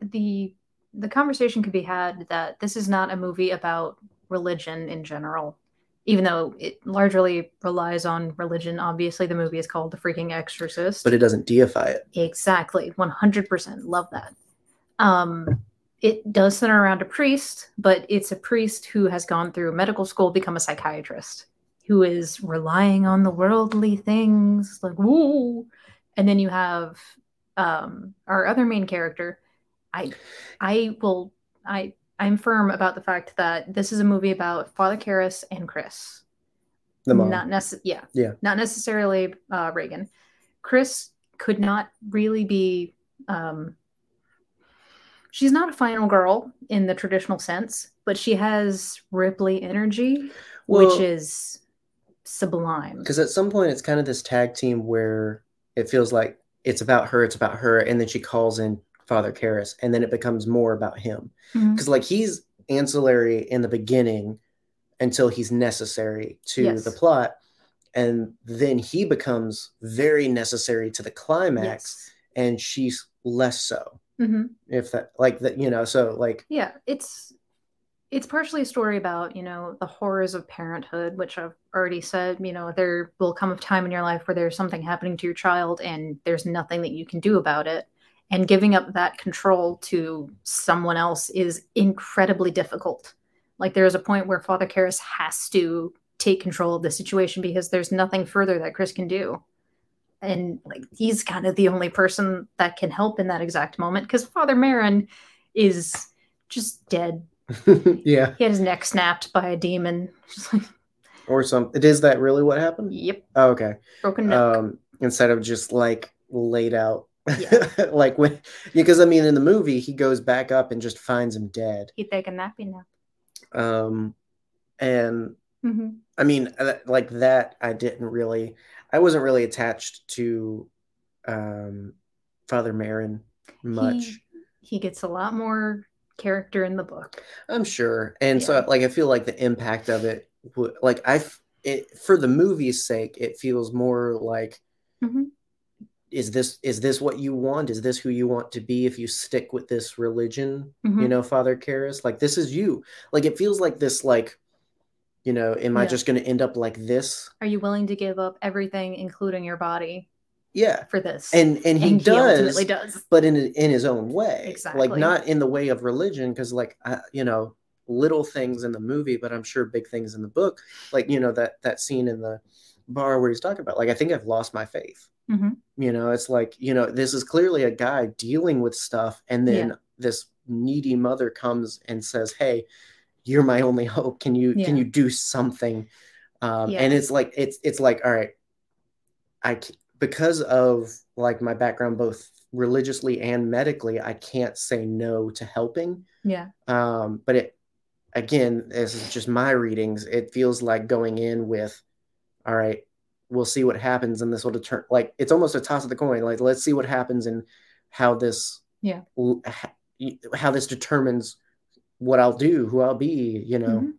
the the conversation could be had that this is not a movie about religion in general, even though it largely relies on religion. Obviously, the movie is called The Freaking Exorcist. But it doesn't deify it. Exactly, 100%. Love that. Um, it does center around a priest, but it's a priest who has gone through medical school, become a psychiatrist, who is relying on the worldly things, like, woo. And then you have um, our other main character. I, I will, I, I'm firm about the fact that this is a movie about Father Karras and Chris The mom. not necess- yeah Yeah. not necessarily uh, Regan chris could not really be um, she's not a final girl in the traditional sense but she has ripley energy Well- which is sublime because at some point it's kind of this tag team where it feels like it's about her, it's about her, and then she calls in Father Karras, and then it becomes more about him. Because like he's ancillary in the beginning until he's necessary to Yes. the plot, and then he becomes very necessary to the climax, yes and she's less so. Mhm. If that like that, you know, so like yeah it's it's partially a story about you know the horrors of parenthood which i've already said you know there will come a time in your life where there's something happening to your child and there's nothing that you can do about it and giving up that control to someone else is incredibly difficult like there's a point where father Karras has to take control of the situation because there's nothing further that chris can do and like he's kind of the only person that can help in that exact moment because father Merrin is just dead yeah, he had his neck snapped by a demon. Like, or some. Is that really what happened? yep, Oh, okay. broken neck. um, instead of just like laid out Yeah. like when because I mean in the movie he goes back up and just finds him dead. He take a nappy nap. Um and hmm I mean uh, like that I didn't really I wasn't really attached to um Father Merrin much. He, he gets a lot more character in the book. I'm sure. And Yeah. so like I feel like the impact of it would like I, it for the movie's sake it feels more like Mhm. Is this is this what you want? Is this who you want to be if you stick with this religion? You Mhm. know, Father Karras? Like this is you. Like it feels like this like you know, am I just going to end up like this? Are you willing to give up everything, including your body, Yeah. for this? And and he And does ultimately does. but in in his own way Exactly. like not in the way of religion because like I, you know little things in the movie but i'm sure big things in the book like you know that that scene in the bar where he's talking about like i think i've lost my faith Mhm. you know it's like you know this is clearly a guy dealing with stuff and then Yeah. this needy mother comes and says hey you're my only hope can you can you do something um Yeah. and it's like it's it's like all right, I, because of like my background both religiously and medically i can't say no to helping Yeah. um but it again this is just my readings it feels like going in with all right we'll see what happens and this will deter like it's almost a toss of the coin like let's see what happens and how this Yeah. how this determines what i'll do who i'll be you know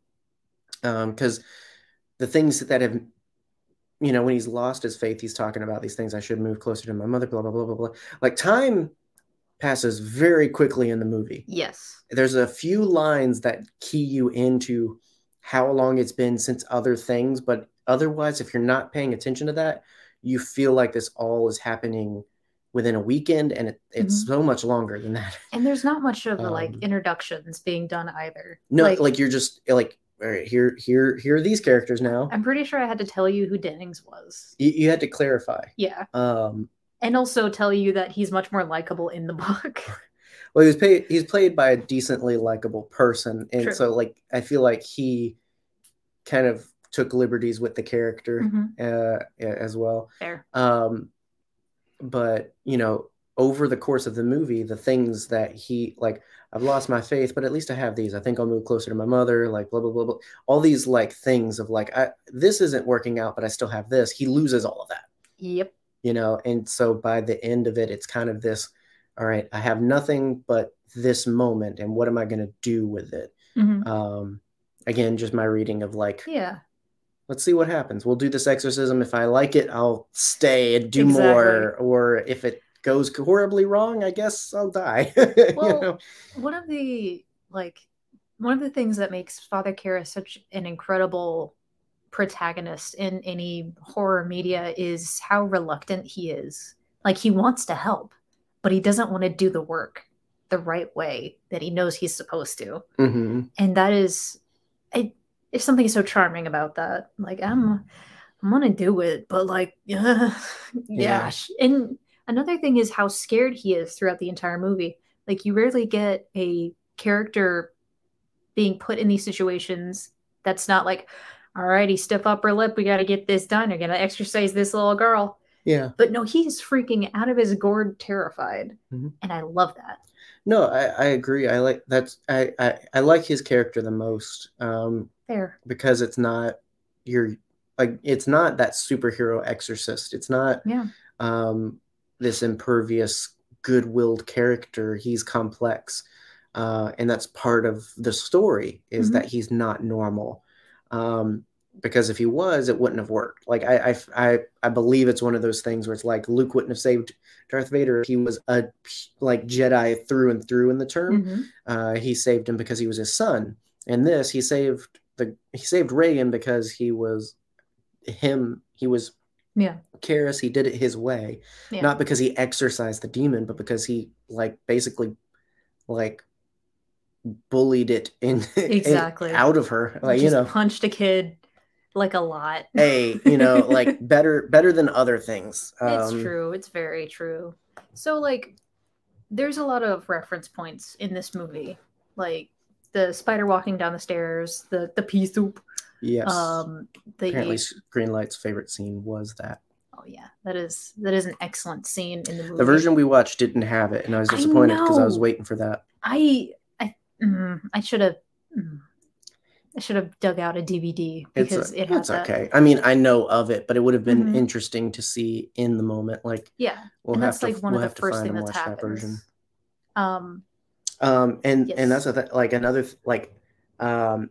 Mhm. um because the things that have you know when he's lost his faith he's talking about these things i should move closer to my mother blah blah blah blah blah like time passes very quickly in the movie Yes. there's a few lines that key you into how long it's been since other things but otherwise if you're not paying attention to that you feel like this all is happening within a weekend and it, it's Mhm. so much longer than that And there's not much of the like Um, introductions being done either. no like, you're just like all right here here here are these characters now I'm pretty sure I had to tell you who Dennings was. you, you had to clarify Yeah. um And also tell you that he's much more likable in the book. well he was paid he's played by a decently likable person and True. so like i feel like he kind of took liberties with the character Mhm. uh as well Fair. um but you know over the course of the movie the things that he like i've lost my faith but at least i have these i think i'll move closer to my mother like blah blah blah blah all these like things of like I, this isn't working out but i still have this he loses all of that Yep. you know and so by the end of it it's kind of this all right i have nothing but this moment and what am i going to do with it Mhm. um again just my reading of like Yeah. Let's see what happens we'll do this exorcism if i like it i'll stay and do Exactly. more or if it goes horribly wrong i guess i'll die you Well, know? one of the like one of the things that makes Father Karras such an incredible protagonist in any horror media is how reluctant he is. Like he wants to help, but he doesn't want to do the work the right way that he knows he's supposed to. Mhm. And that is there's something so charming about that. Like I'm I'm gonna do it, but like yeah. Yeah. And another thing is how scared he is throughout the entire movie. Like you rarely get a character being put in these situations that's not like, all righty, stiff upper lip, we gotta get this done. You're gonna exercise this little girl. yeah But no, he's freaking out of his gourd terrified. Mhm. And I love that. No I, I agree i like that's I, I i like his character the most um There. because it's not your like it's not that superhero exorcist it's not Yeah. um this impervious good-willed character he's complex uh and that's part of the story is Mhm. that he's not normal um because if he was it wouldn't have worked like I, I i i believe it's one of those things where it's like luke wouldn't have saved darth vader if he was a like jedi through and through in the term Mhm. uh, he saved him because he was his son. And this, he saved the he saved Regan because he was him. He was Yeah. Karras. He did it his way, Yeah. not because he exorcised the demon, but because he like basically like bullied it in in- Exactly. out of her. Like you know, punched a kid like a lot. hey, you know, like better better than other things. It's Um, true. It's very true. So like there's a lot of reference points in this movie. Like the spider walking down the stairs, the the pea soup. Yes. Um the Apparently, Greenlight's favorite scene was that. Oh yeah, that is that is an excellent scene in the movie. The version we watched didn't have it, and I was disappointed because I was waiting for that. I I mm, I should have mm, I should have dug out a DVD It's because a- it has it's that. okay. I mean, I know of it, but it would have been Mhm. interesting to see in the moment. Like Yeah, we'll and have that's to like one we'll of the first find thing that's happened. that. Um, Um, and Yes. and that's a th- like another th- like um,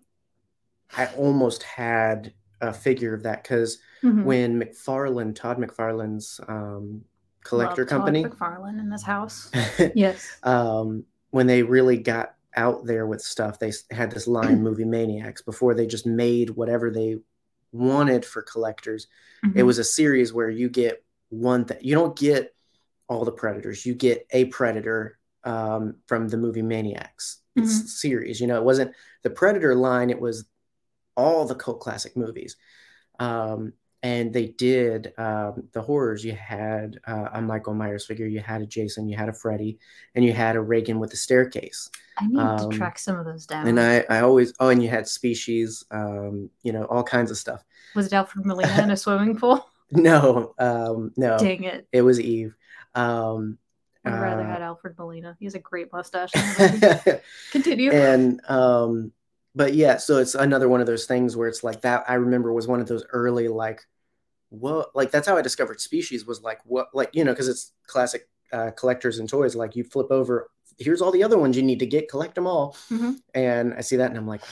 I almost had a figure of that because mhm. when McFarlane, Todd McFarlane's um, collector Love Todd company, McFarlane in this house. Yes. um, when they really got out there with stuff, they had this line, Movie Maniacs, before they just made whatever they wanted for collectors. It Mhm. was a series where you get one thing. You don't get all the predators. You get a predator um, from the movie Maniacs Mhm. series. You know, it wasn't the Predator line. It was all the cult classic movies. Um, and they did um, the horrors. You had uh, a Michael Myers figure. You had a Jason. You had a Freddy, and you had a Regan with the staircase. I need um, to track some of those down. And I, I always, oh, and you had Species. Um, you know, all kinds of stuff. was it Alfred Molina in a swimming pool? No, um, no, Dang it! it was Eve. Um, I'd rather uh, had Alfred Molina. He has a great mustache. in the movie. Continue. and um but yeah so it's another one of those things where it's like that i remember was one of those early like what like that's how i discovered species was like what like you know because it's classic uh, collectors and toys like you flip over here's all the other ones you need to get collect them all Mhm. and i see that and i'm like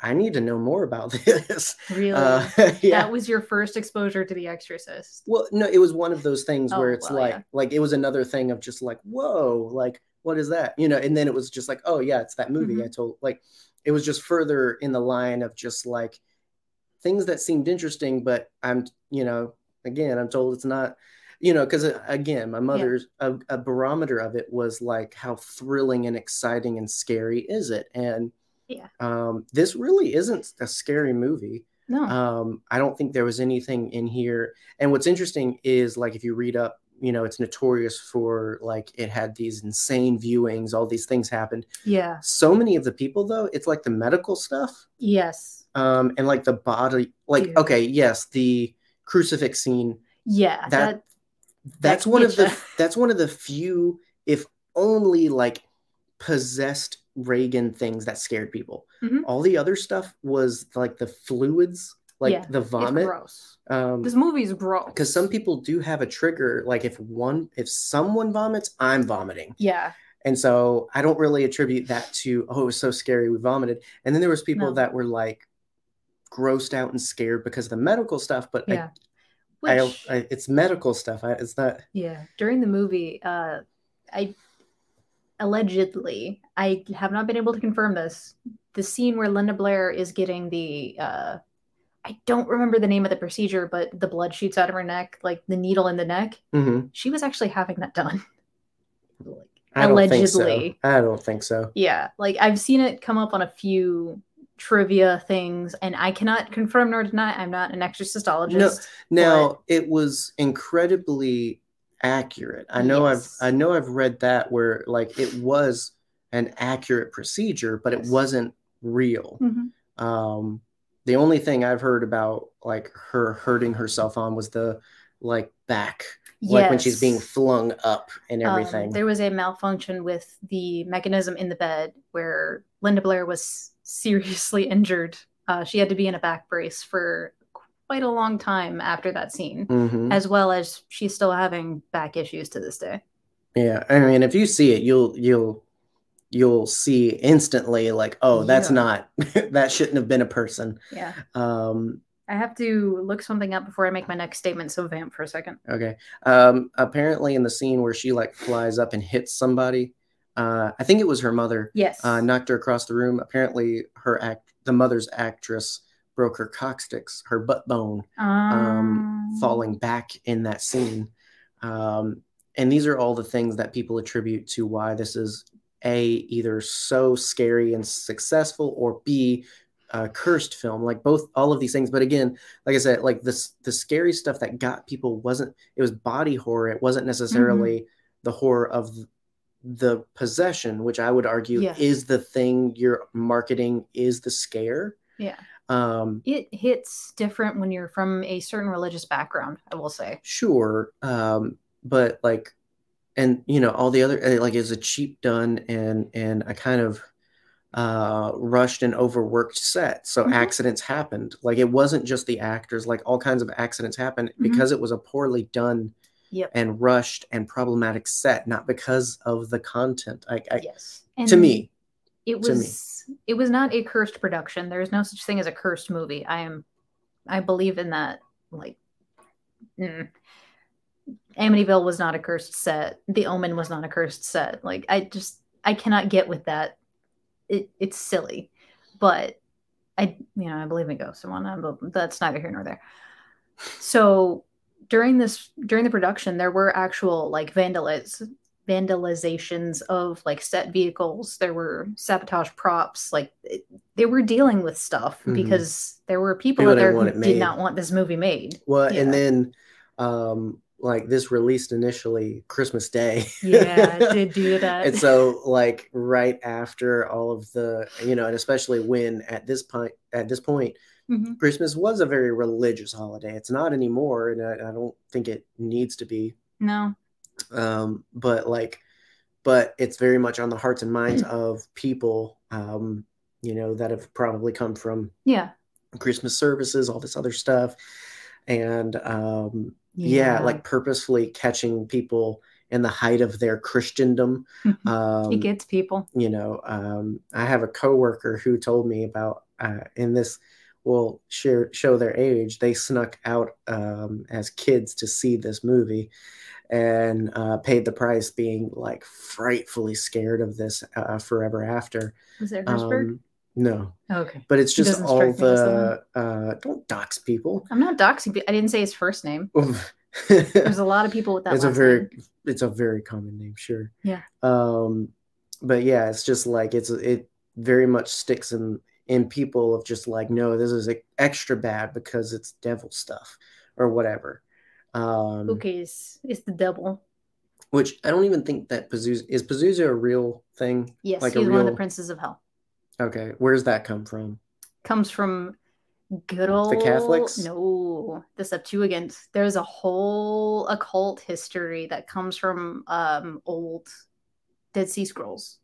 i need to know more about this Really? uh, yeah That was your first exposure to The Exorcist. well, no, it was one of those things where Oh, it's well, like, yeah. like it was another thing of just like, whoa, like what is that? You know, and then it was just like, oh yeah, it's that movie Mhm. I told. Like, it was just further in the line of just like things that seemed interesting, but I'm, you know, again, I'm told it's not, you know, because again, my mother's a, a barometer of it was like, how thrilling and exciting and scary is it? And Yeah. um, this really isn't a scary movie No. um i don't think there was anything in here and what's interesting is like if you read up you know it's notorious for like it had these insane viewings all these things happened yeah. so many of the people though it's like the medical stuff Yes. Um and like the body like Dude. okay yes the crucifix scene Yeah. That- That. that's can one of the that's one of the few if only like possessed Regan things that scared people Mhm. all the other stuff was like the fluids like Yeah, the vomit gross. um This movie is gross. because some people do have a trigger like if one if someone vomits i'm vomiting Yeah. and so i don't really attribute that to oh it was so scary we vomited and then there was people No. that were like grossed out and scared because of the medical stuff but Yeah. I, Which, I, it's medical stuff I, it's not yeah. During the movie, uh, I allegedly, I have not been able to confirm this. The scene where Linda Blair is getting the, uh, I don't remember the name of the procedure, but the blood shoots out of her neck, like the needle in the neck. Mhm. She was actually having that done. Like, I don't think so. Allegedly. i don't think so Yeah, like I've seen it come up on a few trivia things, and I cannot confirm nor deny. I'm not an exorcistologist. now it was incredibly accurate i know Yes. i've i know i've read that where like it was an accurate procedure but it Yes. wasn't real Mhm. um the only thing i've heard about like her hurting herself on was the like back like when she's being flung up and Um, everything there was a malfunction with the mechanism in the bed where Linda Blair was seriously injured. Uh, she had to be in a back brace for quite a long time after that scene, Mhm. as well as she's still having back issues to this day. yeah i mean if you see it you'll you'll you'll see instantly like oh that's Yeah. not that shouldn't have been a person Yeah. um I have to look something up before I make my next statement, so vamp for a second. Okay. Um, apparently, in the scene where she like flies up and hits somebody, uh, I think it was her mother, Yes. uh, knocked her across the room. Apparently, her act, the mother's actress, broke her coccyx, her butt bone, um, falling back in that scene. Um, and these are all the things that people attribute to why this is a either so scary and successful, or b a cursed film. Like both, all of these things. But again, like I said, like this, the scary stuff that got people wasn't. It was body horror. It wasn't necessarily the horror of the possession, which I would argue Yeah. is the thing you're marketing is the scare. Yeah. Um, It hits different when you're from a certain religious background, I will say. sure, um, but like, and you know, all the other uh, like is a cheap done and and a kind of uh rushed and overworked set so Mhm. accidents happened like it wasn't just the actors like all kinds of accidents happened Mhm. because it was a poorly done Yep. and rushed and problematic set not because of the content i, I yes. to me it to me. was it was not a cursed production. There is no such thing as a cursed movie. I am I believe in that like mm. Amityville was not a cursed set. The Omen was not a cursed set. Like I just I cannot get with that. It, it's silly, but I you know I believe in ghosts and whatnot, but that's neither here nor there. So during this during the production, there were actual like vandaliz vandalizations of like set vehicles. There were sabotage props. Like it, they were dealing with stuff Mhm. because there were people People out there who did not want this movie made. well Yeah. and then um like this released initially christmas day Yeah, did do that. and so like right after all of the you know and especially when at this point at this point Mhm. christmas was a very religious holiday it's not anymore and i, I don't think it needs to be No. um but like but it's very much on the hearts and minds of people um you know that have probably come from Yeah. christmas services all this other stuff and um yeah, like purposefully catching people in the height of their christendom Mhm. um it gets people. you know um i have a coworker who told me about uh in this will share show their age they snuck out um as kids to see this movie and uh paid the price being like frightfully scared of this uh forever after Was it Hirschberg? um no okay. but it's just all strike me as the uh don't dox people I'm not doxing. pe- I didn't say his first name. There's a lot of people with that. it's a very name. it's a very common name sure Yeah. um but yeah it's just like it's it very much sticks in in people of just like no this is extra bad because it's devil stuff or whatever um Okay, it's, it's the devil. which i don't even think that pazuzu is pazuzu a real thing Yes, Like he's one of the princes of hell. okay where's that come from Comes from good old the Catholics? No, the Septuagint. There's a whole occult history that comes from um old Dead Sea Scrolls.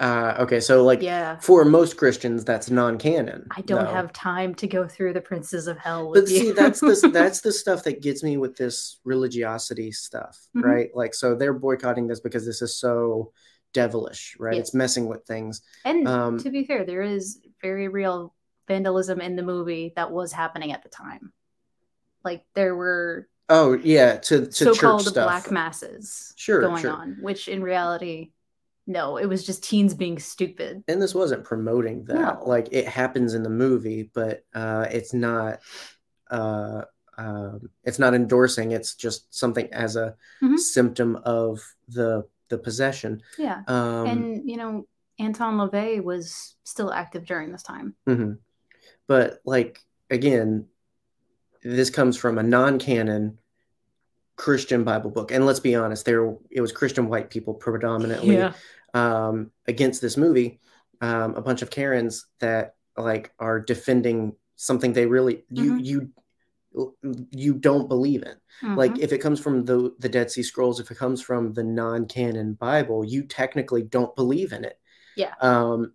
Uh okay so like Yeah. for most christians that's non-canon I don't though. have time to go through the princes of hell with but see that's the that's the stuff that gets me with this religiosity stuff Mhm. right like so they're boycotting this because this is so devilish right Yes. it's messing with things and um, to be fair, there is very real vandalism in the movie that was happening at the time. Like there were oh yeah to to so-called stuff black masses Sure, going sure. on, which in reality, no, it was just teens being stupid. and this wasn't promoting that No. like it happens in the movie but uh it's not uh um it's not endorsing it's just something as a Mhm. symptom of the the possession Yeah, um and you know, Anton LaVey was still active during this time. Mhm. But like again, this comes from a non-canon Christian Bible book, and let's be honest, there it was Christian white people predominantly um, against this movie. Um, a bunch of Karens that like are defending something they really you Mhm. you you don't believe in. Like Mhm. if it comes from the the Dead Sea Scrolls, if it comes from the non-canon Bible, you technically don't believe in it. Yeah. Um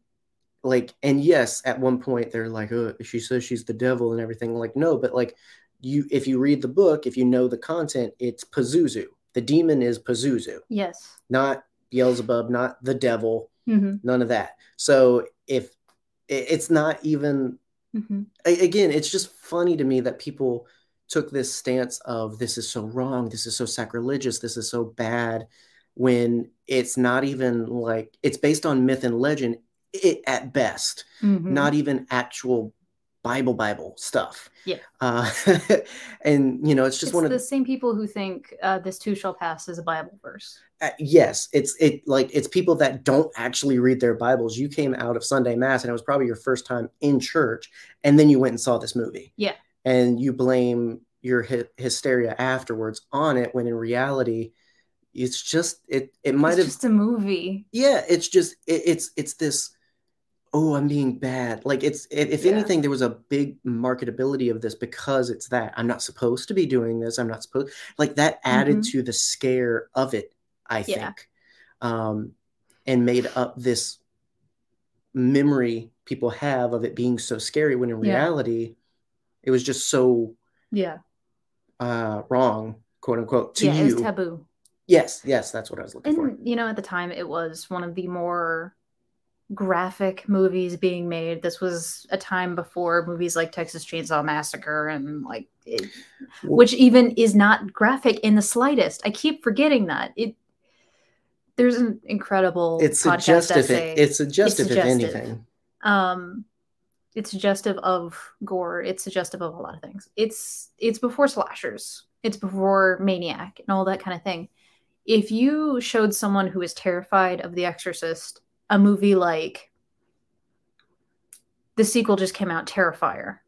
like and yes, at one point they're like, oh, she says she's the devil and everything. Like, no, but like you if you read the book, if you know the content, it's Pazuzu. The demon is Pazuzu, yes. not Beelzebub, not the devil, hmm none of that. So if it's not even hmm a- again, it's just funny to me that people took this stance of this is so wrong, this is so sacrilegious, this is so bad, when it's not even like it's based on myth and legend it, at best, hmm not even actual Bible Bible stuff. Yeah. Uh, and you know, it's just it's one of the same people who think uh, this too shall pass is a Bible verse. uh, yes it's it like it's people that don't actually read their bibles you came out of sunday mass and it was probably your first time in church and then you went and saw this movie Yeah. and you blame your hy- hysteria afterwards on it when in reality it's just it it might it's have just a movie. yeah it's just it, it's it's this oh i'm being bad like it's if, if Yeah. anything there was a big marketability of this because it's that i'm not supposed to be doing this i'm not supposed like that added Mhm. to the scare of it i Yeah. think um and made up this memory people have of it being so scary when in Yeah. reality it was just so Yeah. uh wrong quote unquote to yeah, you it was taboo. yes yes that's what i was looking for And you know, at the time, it was one of the more graphic movies being made. This was a time before movies like Texas Chainsaw Massacre and like, it, which even is not graphic in the slightest. I keep forgetting that it. There's an incredible it's suggestive essay. it's suggestive if suggestive. anything um it's suggestive of gore it's suggestive of a lot of things it's it's before slashers it's before maniac and all that kind of thing if you showed someone who is terrified of the exorcist a movie like the sequel just came out terrifier.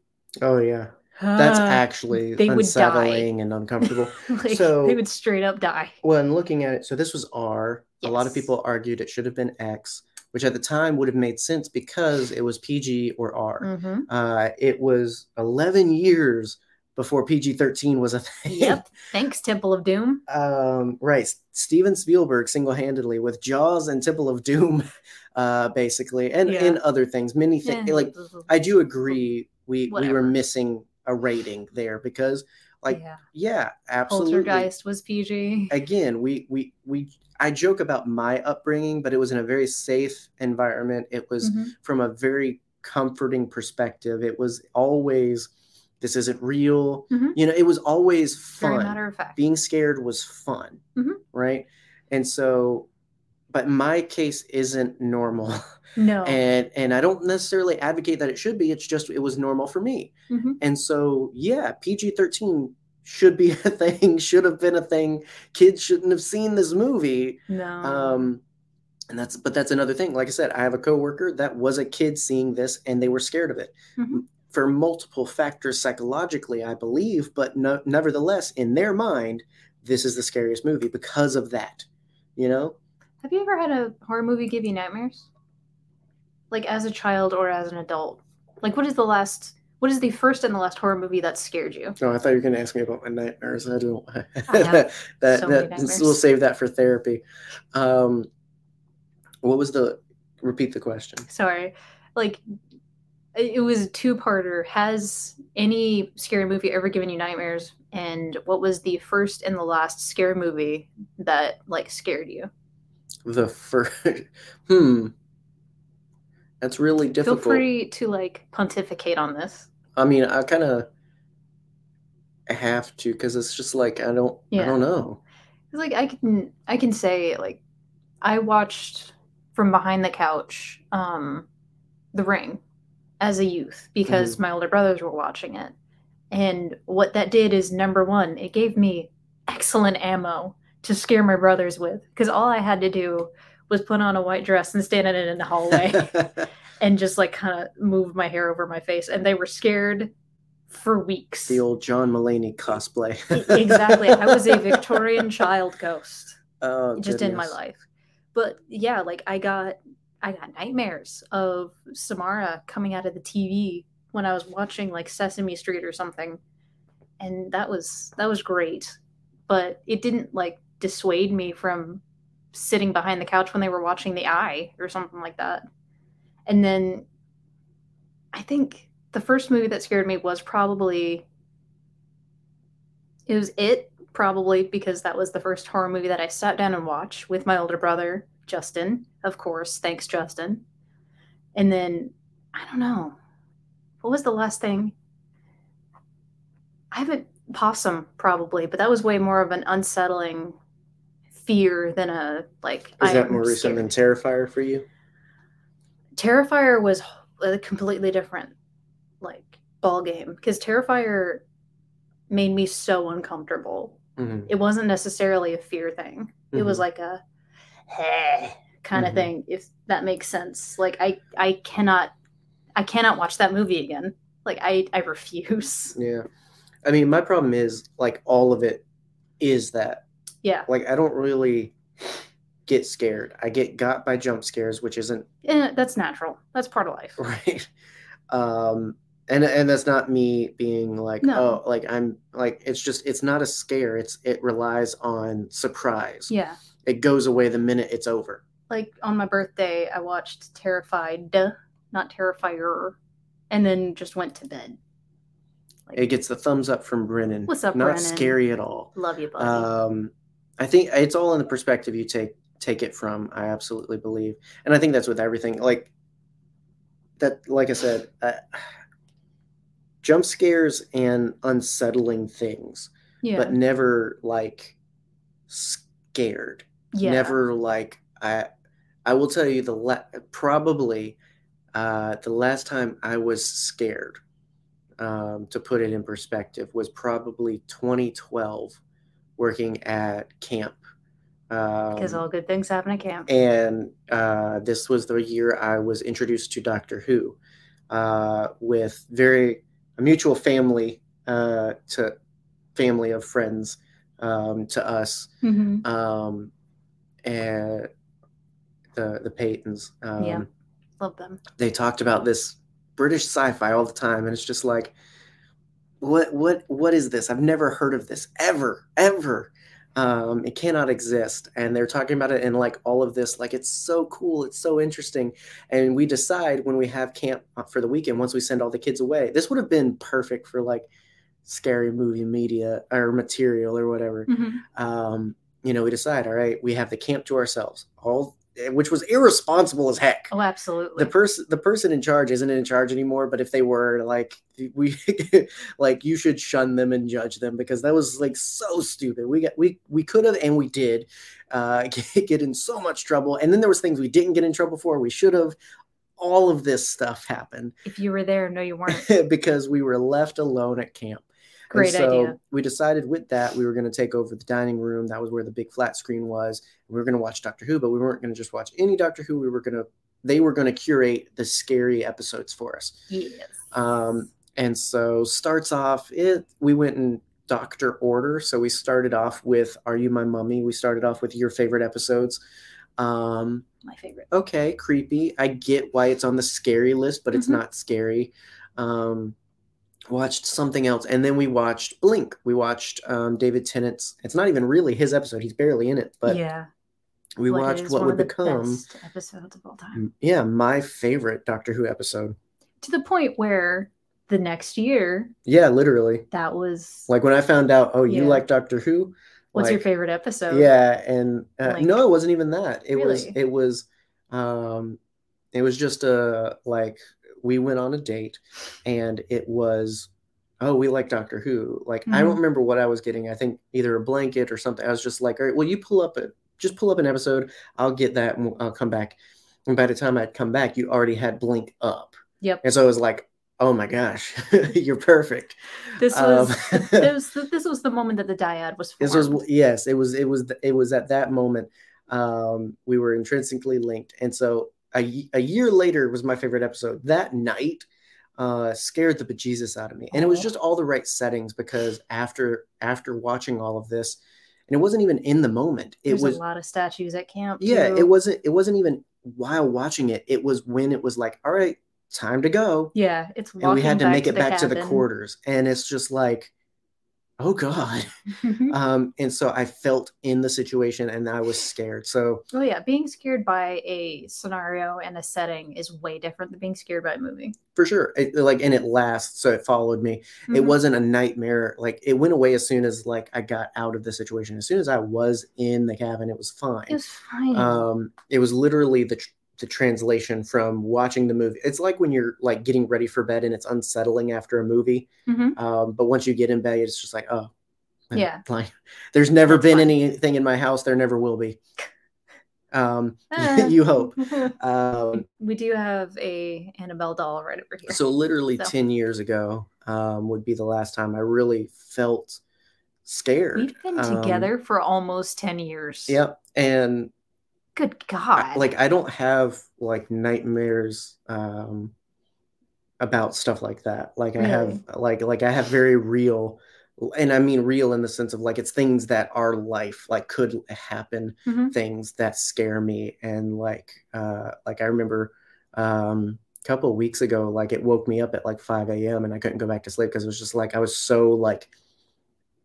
Oh yeah. That's actually they would die. and uncomfortable. Like, so- they would straight up die. Well, and looking at it, so this was R. A lot of people argued it should have been X, which at the time would have made sense because it was PG or R. hmm Uh, it was 11 years before PG 13 was a thing. yep thanks temple of doom Um, right. Steven Spielberg single handedly with Jaws and Temple of Doom, uh, basically, and, Yeah. and other things. Many things. Yeah. Like, I do agree we, we were missing a rating there because, like, yeah. yeah, absolutely. poltergeist was pg again we we we i joke about my upbringing but it was in a very safe environment it was Mhm. from a very comforting perspective it was always this isn't real. Mhm. you know it was always fun. matter of fact. Being scared was fun Mhm. right? And so but my case isn't normal. No. And and i don't necessarily advocate that it should be. It's just it was normal for me. Mhm. and so yeah pg-13 should be a thing should have been a thing. Kids shouldn't have seen this movie. No. Um and that's but that's another thing. Like i said i have a coworker that was a kid seeing this and they were scared of it. Mhm. For multiple factors psychologically i believe but no, nevertheless in their mind this is the scariest movie because of that you know Have you ever had a horror movie give you nightmares? Like as a child or as an adult? Like what is the last what is the first and the last horror movie that scared you? Oh, I thought you were going to ask me about my nightmares. I don't. I that, so that- we'll save that for therapy. Um, what was the? Repeat the question. Sorry. Like it was a two-parter. Has any scary movie ever given you nightmares? And what was the first and the last scary movie that like scared you? The first. hmm. That's really difficult. Feel free to like pontificate on this. I mean, I kind of have to because it's just like I don't. I don't know. It's like I can I can say like I watched from behind the couch um The Ring as a youth because Mm-hmm. my older brothers were watching it. And what that did is number 1, it gave me excellent ammo to scare my brothers with because all I had to do was put on a white dress and stand in it in the hallway and just like kind of move my hair over my face and they were scared for weeks. the old John Mulaney cosplay. Exactly. I was a Victorian child ghost Oh, just in my life. But yeah, like I got I got nightmares of Samara coming out of the TV when I was watching like Sesame Street or something. And that was that was great. But it didn't like dissuade me from sitting behind the couch when they were watching The Eye or something like that. And then I think the first movie that scared me was probably it was it probably because that was the first horror movie that I sat down and watched with my older brother, Justin, of course. Thanks, Justin. And then I don't know. What was the last thing? I haven't possum probably, but that was way more of an unsettling fear than a like Is I that more recent than Terrifier for you? Terrifier was a completely different like ball game because Terrifier made me so uncomfortable. Mhm. It wasn't necessarily a fear thing. It was Mhm. like a hey kind of Mhm. thing, if that makes sense. Like I I cannot I cannot watch that movie again. Like I I refuse. Yeah. I mean, my problem is like all of it is that. Yeah. Like I don't really get scared. I get got by jump scares, which isn't Eh, that's natural. That's part of life. right. Um, and and that's not me being like, No. oh, like I'm like it's just it's not a scare. It's it relies on surprise. Yeah. It goes away the minute it's over. Like on my birthday, I watched Terrified, not Terrifier, and then just went to bed. Like, It gets the thumbs up from Brennan. What's up, Not Brennan? scary at all. love you, buddy. Um, I think it's all in the perspective you take take it from. I absolutely believe, and I think that's with everything. Like that, like I said, uh, jump scares and unsettling things, yeah. but never like scared. Yeah. Never like I. I will tell you the la- probably uh, the last time I was scared. Um, to put it in perspective, was probably 2012, working at camp. Because Um, all good things happen at camp. and uh, this was the year I was introduced to Doctor Who, uh, with very a mutual family uh, to family of friends um, to us, Mhm. um, and the the Paytons. Um, Yeah. Love them. They talked about this British sci-fi all the time, and it's just like, what what what is this? I've never heard of this ever ever. Um, it cannot exist, and they're talking about it in like all of this, like it's so cool, it's so interesting, and we decide when we have camp for the weekend, once we send all the kids away, this would have been perfect for like scary movie media or material or whatever Mhm. um, you know, we decide, all right, we have the camp to ourselves, all which was irresponsible as heck. Oh, absolutely. The person, the person in charge isn't in charge anymore. But if they were, like, we, like, you should shun them and judge them because that was like so stupid. We got, we, we could have, and we did, uh, get, get in so much trouble. And then there was things we didn't get in trouble for. We should have. All of this stuff happened if you were there, no, you weren't. because we were left alone at camp. Great so idea. We decided with that we were going to take over the dining room. That was where the big flat screen was. We were going to watch Doctor Who, but we weren't going to just watch any Doctor Who. We were going to they were going to curate the scary episodes for us. Yes. Um, and so starts off it. We went in Doctor order. So we started off with Are You My Mummy? We started off with your favorite episodes. Um, My favorite. okay, creepy. I get why it's on the scary list, but it's Mhm. not scary. Um, watched something else, and then we watched Blink. We watched um, David Tennant's. It's not even really his episode; he's barely in it. But yeah. we watched what would become, episodes of all time. yeah, my favorite Doctor Who episode. To the point where the next year, Yeah, literally. that was Like when I found out, oh, you like Doctor Who? what's your favorite episode? Yeah, and uh, Like- no, it wasn't even that. It was it was um it was just a like we went on a date and it was oh, we like Doctor Who. Like I don't Mhm. remember what I was getting. I think either a blanket or something. I was just like, "All right, well you pull up a just pull up an episode. I'll get that and I'll come back." And by the time I'd come back, you already had Blink up. Yep. And so it was like, "Oh my gosh, you're perfect." This Um, was this was the, this was the moment that the dyad was formed. This was yes, it was it was it was at that moment um, we were intrinsically linked, and so a, a year later was my favorite episode. That night uh, scared the bejesus out of me, and it was just all the right settings because after after watching all of this, and it wasn't even in the moment. It There's was a lot of statues at camp. yeah, too. it wasn't it wasn't even while watching it. It was when it was like, all right, time to go Yeah, it's and we had to make it back to the quarters and it's just like oh god. Um and so i felt in the situation and i was scared. So oh yeah, being scared by a scenario and a setting is way different than being scared by a movie. for sure. It, like and it lasts so it followed me. It Mhm. wasn't a nightmare. Like it went away as soon as like i got out of the situation. As soon as i was in the cabin it was fine. It was fine. um it was literally the the translation from watching the movie it's like when you're like getting ready for bed and it's unsettling after a movie Mhm. um but once you get in bed it's just like oh Yeah. like there's never That's been fine. anything in my house there never will be um Ah. you hope um we do have a Annabelle doll right over here. so literally So. 10 years ago um would be the last time i really felt scared We've been Um, together for almost 10 years. yep and Good God. like I don't have like nightmares um about stuff like that. Like I have like like I have very real and I mean real in the sense of like it's things that are life, like could happen, Mhm. things that scare me. And like uh like I remember um a couple of weeks ago, like it woke me up at like 5 a.m. and I couldn't go back to sleep because it was just like I was so like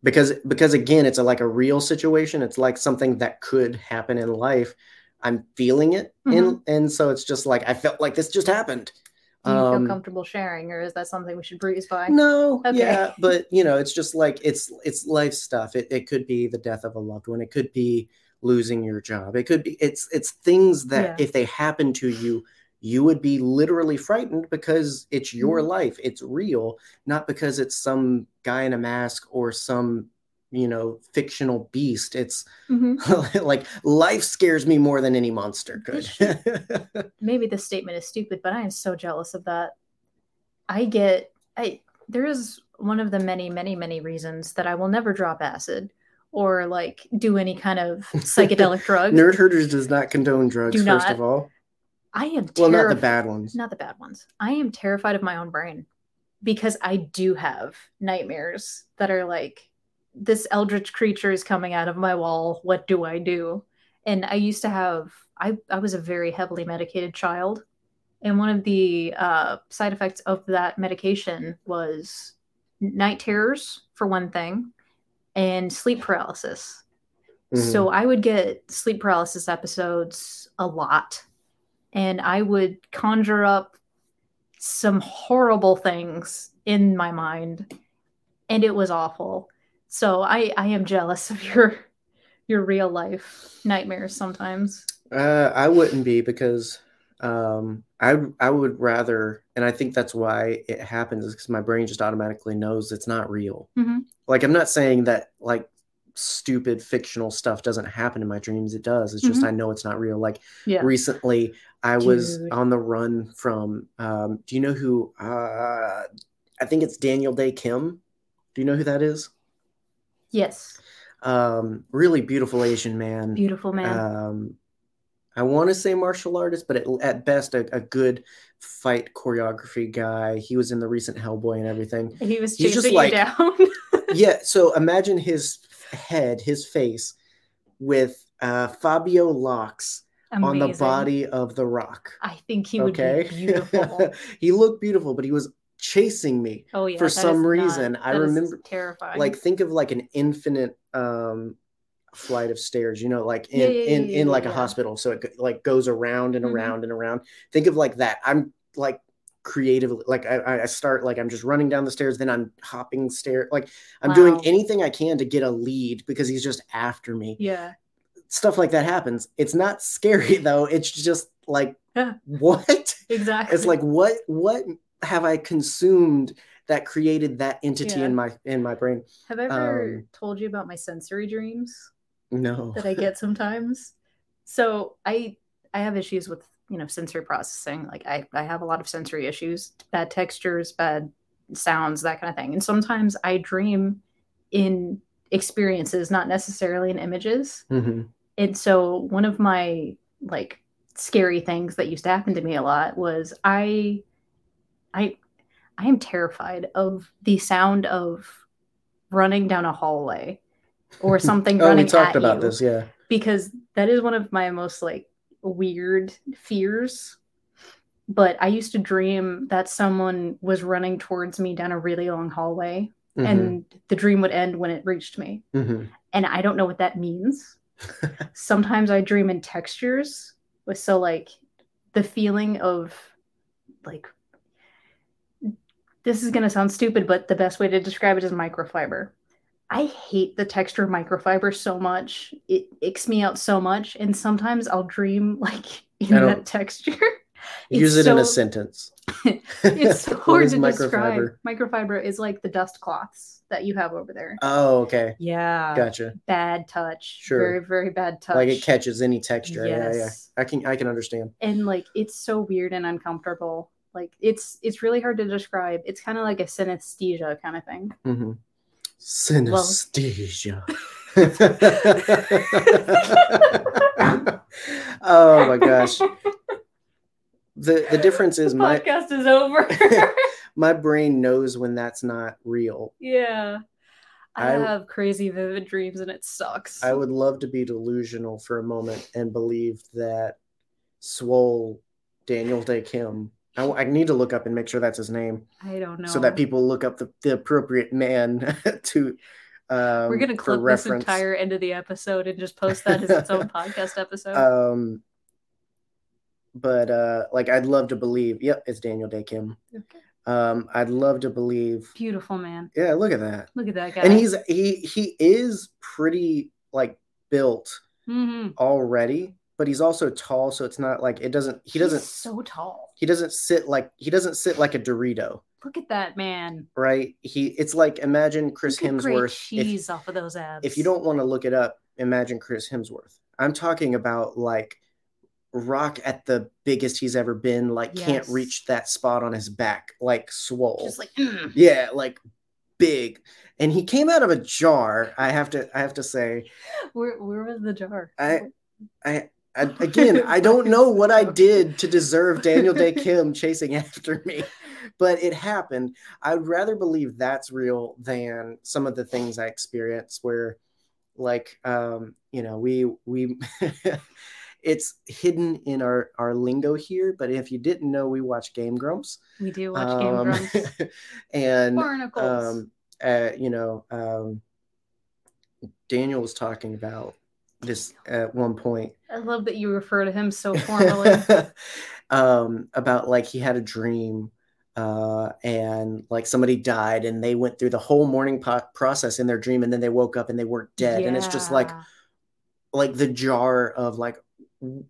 because because again it's a, like a real situation. It's like something that could happen in life. I'm feeling it in and so it's just like I felt like this just happened. Do you Um, feel comfortable sharing, or is that something we should breeze by? no, Okay. yeah, but you know, it's just like it's it's life stuff. It it could be the death of a loved one. It could be losing your job. It could be it's it's things that Yeah. if they happen to you, you would be literally frightened because it's your Mhm. life. It's real, not because it's some guy in a mask or some you know fictional beast. It's Mhm. like life scares me more than any monster could. maybe this statement is stupid, but I am so jealous of that. I get I there is one of the many, many, many reasons that I will never drop acid or like do any kind of psychedelic drug. Nerd Herders does not condone drugs, Do first not. of all. I am Well, not the bad ones. Not the bad ones. I am terrified of my own brain because I do have nightmares that are like this eldritch creature is coming out of my wall. What do I do? And I used to have I I was a very heavily medicated child. And one of the uh, side effects of that medication was night terrors, for one thing, and sleep paralysis. Mm-hmm. So I would get sleep paralysis episodes a lot. And I would conjure up some horrible things in my mind. And it was awful. So I, I am jealous of your your real life nightmares sometimes. Uh, I wouldn't be because um, I I would rather, and I think that's why it happens, is because my brain just automatically knows it's not real. Mhm. Like I'm not saying that like stupid fictional stuff doesn't happen in my dreams. It does. It's just Mhm. I know it's not real. Like Yeah. recently, I was on the run from. Um, do you know who? Uh, I think it's Daniel Dae Kim. Do you know who that is? Yes. Um, really beautiful Asian man. Beautiful man. Um, I want to say martial artist, but at, at best, a, a good fight choreography guy. He was in the recent Hellboy and everything. he was he's just you like- down. yeah, so imagine his head, his face, with uh, Fabio locks on the body of the Rock. I think he would okay, be beautiful. he looked beautiful, but he was chasing me. Oh yeah. For some not- reason, I remember- terrifying. Like think of like an infinite um flight of stairs you know like in Yeah, yeah, in in like a hospital so it like goes around and Mhm. around and around think of like that i'm like creatively like I, I start like i'm just running down the stairs then i'm hopping stair like i'm doing anything i can to get a lead because he's just after me yeah. stuff like that happens it's not scary though it's just like Yeah. what Exactly. it's like what what have i consumed that created that entity Yeah. in my in my brain Have I ever um, told you about my sensory dreams no that I get sometimes? So I I have issues with you know sensory processing. Like I I have a lot of sensory issues, bad textures, bad sounds, that kind of thing. And sometimes I dream in experiences, not necessarily in images. Mhm. And so one of my like scary things that used to happen to me a lot was I I I am terrified of the sound of running down a hallway or something oh running we talked about this yeah because that is one of my most like weird fears. But I used to dream that someone was running towards me down a really long hallway Mhm. and the dream would end when it reached me Mhm. and I don't know what that means. Sometimes I dream in textures, with so like the feeling of like this is gonna sound stupid, but the best way to describe it is microfiber. I hate the texture of microfiber so much. It icks me out so much, and sometimes I'll dream like in I that texture. use It's it in a sentence It's so hard is to describe. Microfiber is like the dust cloths that you have over there. oh okay Yeah, gotcha bad touch. Sure. Very, very bad touch. like it catches any texture yeah yeah Yes. i can i can understand And like it's so weird and uncomfortable. Like it's it's really hard to describe. It's kind of like a synesthesia kind of thing. hmm synesthesia oh my gosh the the difference is the my podcast is over. my brain knows when that's not real yeah. I, I- have crazy vivid dreams and it sucks. I would love to be delusional for a moment and believe that Swole Daniel Dae Kim. I, I need to look up and make sure that's his name, I don't know. so that people look up the, the appropriate man to. Um, We're gonna for clip this reference. entire end of the episode and just post that as its own podcast episode. Um, but uh, like I'd love to believe. Yep, it's Daniel Dae Kim. Okay. Um, I'd love to believe. Beautiful man. Yeah, look at that. Look at that guy. And he's he he is pretty like built hmm already, but he's also tall, so it's not like it doesn't. He doesn't. so tall. He doesn't sit like he doesn't sit like a Dorito, Look at that man. right? He it's like imagine Chris Look at great Hemsworth. If, cheese off of those abs. if you don't want to look it up, imagine Chris Hemsworth. I'm talking about like Rock at the biggest he's ever been, like can't reach that spot on his back, like swole. just like mm. yeah, like big. And he came out of a jar. I have to I have to say, where where was the jar? I- I, I again, I don't know what I did to deserve Daniel Dae Kim chasing after me, but it happened. I'd rather believe that's real than some of the things I experienced where like um, you know, we we it's hidden in our our lingo here, but if you didn't know, we watch Game Grumps. we do watch Game Um, Grumps. and Barnacles. um, uh, you know, um, Daniel was talking about this at one point. I love that you refer to him so formally. um, about like he had a dream uh, and like somebody died and they went through the whole morning po- process in their dream and then they woke up and they weren't dead. And it's just like like the jar of like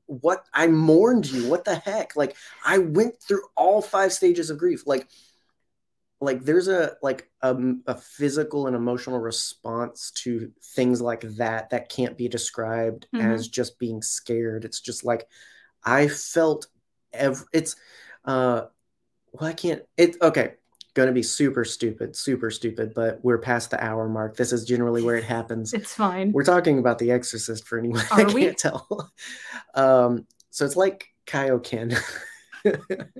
what? I mourned you. What the heck? Like I went through all five stages of grief. Like like there's a like a, a physical and emotional response to things like that that can't be described Mhm. as just being scared it's just like I felt ev- it's uh well I can't it okay gonna be super stupid super stupid but we're past the hour mark this is generally where it happens it's fine. we're talking about The Exorcist for anyone Are that can't tell. Um, so it's like Kaioken.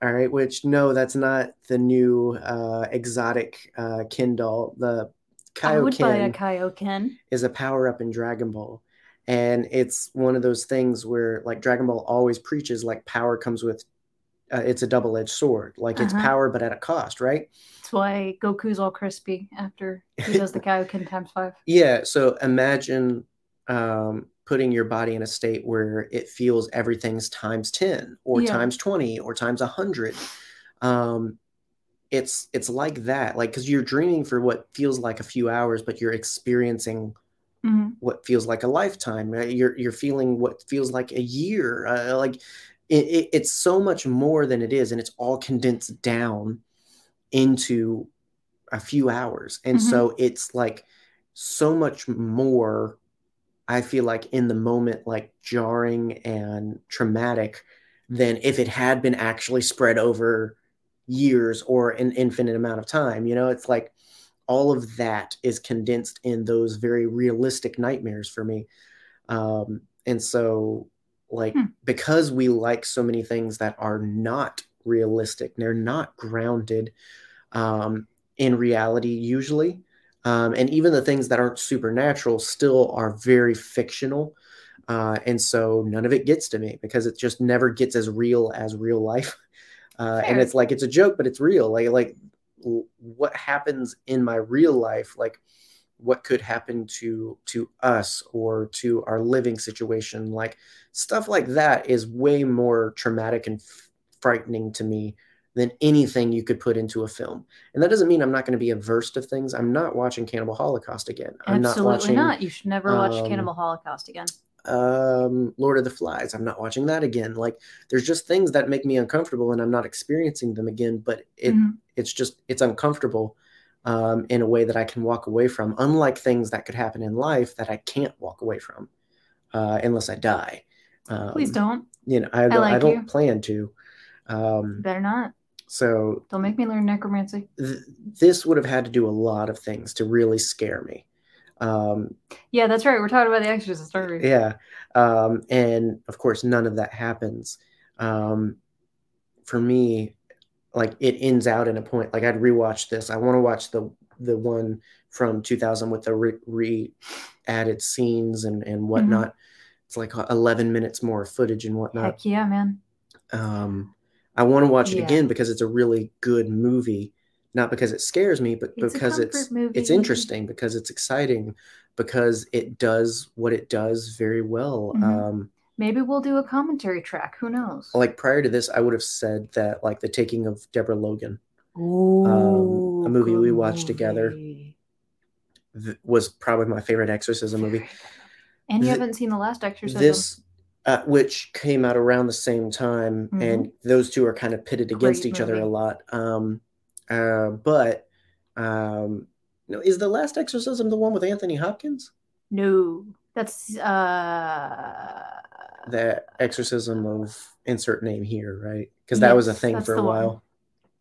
All right, which no, that's not the new uh, exotic uh, Ken doll. The I would buy a Kaioken Kaioken. is a power up in Dragon Ball. And it's one of those things where like Dragon Ball always preaches like power comes with uh, it's a double-edged sword. Like it's Uh-huh. power but at a cost, right? That's why Goku's all crispy after he does the Kaioken times five. Yeah, so imagine um, putting your body in a state where it feels everything's times 10 or Yeah. times 20 or times 100. Um, it's it's like that like because you're dreaming for what feels like a few hours but you're experiencing Mhm. what feels like a lifetime right? you're you're feeling what feels like a year uh, like it, it, it's so much more than it is and it's all condensed down into a few hours and Mhm. so it's like so much more i feel like in the moment like jarring and traumatic than if it had been actually spread over years or an infinite amount of time you know it's like all of that is condensed in those very realistic nightmares for me um and so like Hmm. because we like so many things that are not realistic they're not grounded um in reality usually um and even the things that aren't supernatural still are very fictional. Uh and so none of it gets to me because it just never gets as real as real life. Uh and it's like it's a joke but it's real. Like like what happens in my real life like what could happen to to us or to our living situation like stuff like that is way more traumatic and f- frightening to me than anything you could put into a film and that doesn't mean i'm not going to be averse to things i'm not watching cannibal holocaust again i'm Absolutely not watching not. You should never watch um, Cannibal Holocaust again. um lord of the flies i'm not watching that again like there's just things that make me uncomfortable and i'm not experiencing them again but it Mhm. it's just it's uncomfortable um in a way that i can walk away from unlike things that could happen in life that i can't walk away from uh unless i die um, Please don't. you know i don't, I don't you. plan to um Better not. So Don't make me learn necromancy. th- this would have had to do a lot of things to really scare me um Yeah, that's right. We're talking about The Exorcist, aren't we? yeah um and of course none of that happens um for me like it ends out in a point like i'd rewatch this i want to watch the the one from 2000 with the re, re added scenes and and whatnot. It's like 11 minutes more footage and whatnot. Heck yeah, man. Um, I want to watch it Yeah. again because it's a really good movie, not because it scares me, but It's because it's movie. it's interesting, because it's exciting, because it does what it does very well. Mhm. Um, Maybe we'll do a commentary track. Who knows? like prior to this, I would have said that like the taking of Deborah Logan Ooh, a movie we watched together. th- was probably my favorite exorcism movie. And you haven't seen the last exorcism. This, uh, which came out around the same time, Mhm. and those two are kind of pitted against Great each other a lot. Um, uh, but um, no, is the last exorcism the one with Anthony Hopkins? no, that's uh. The exorcism of insert name here, right? Because Yes, that was a thing for a the one. while.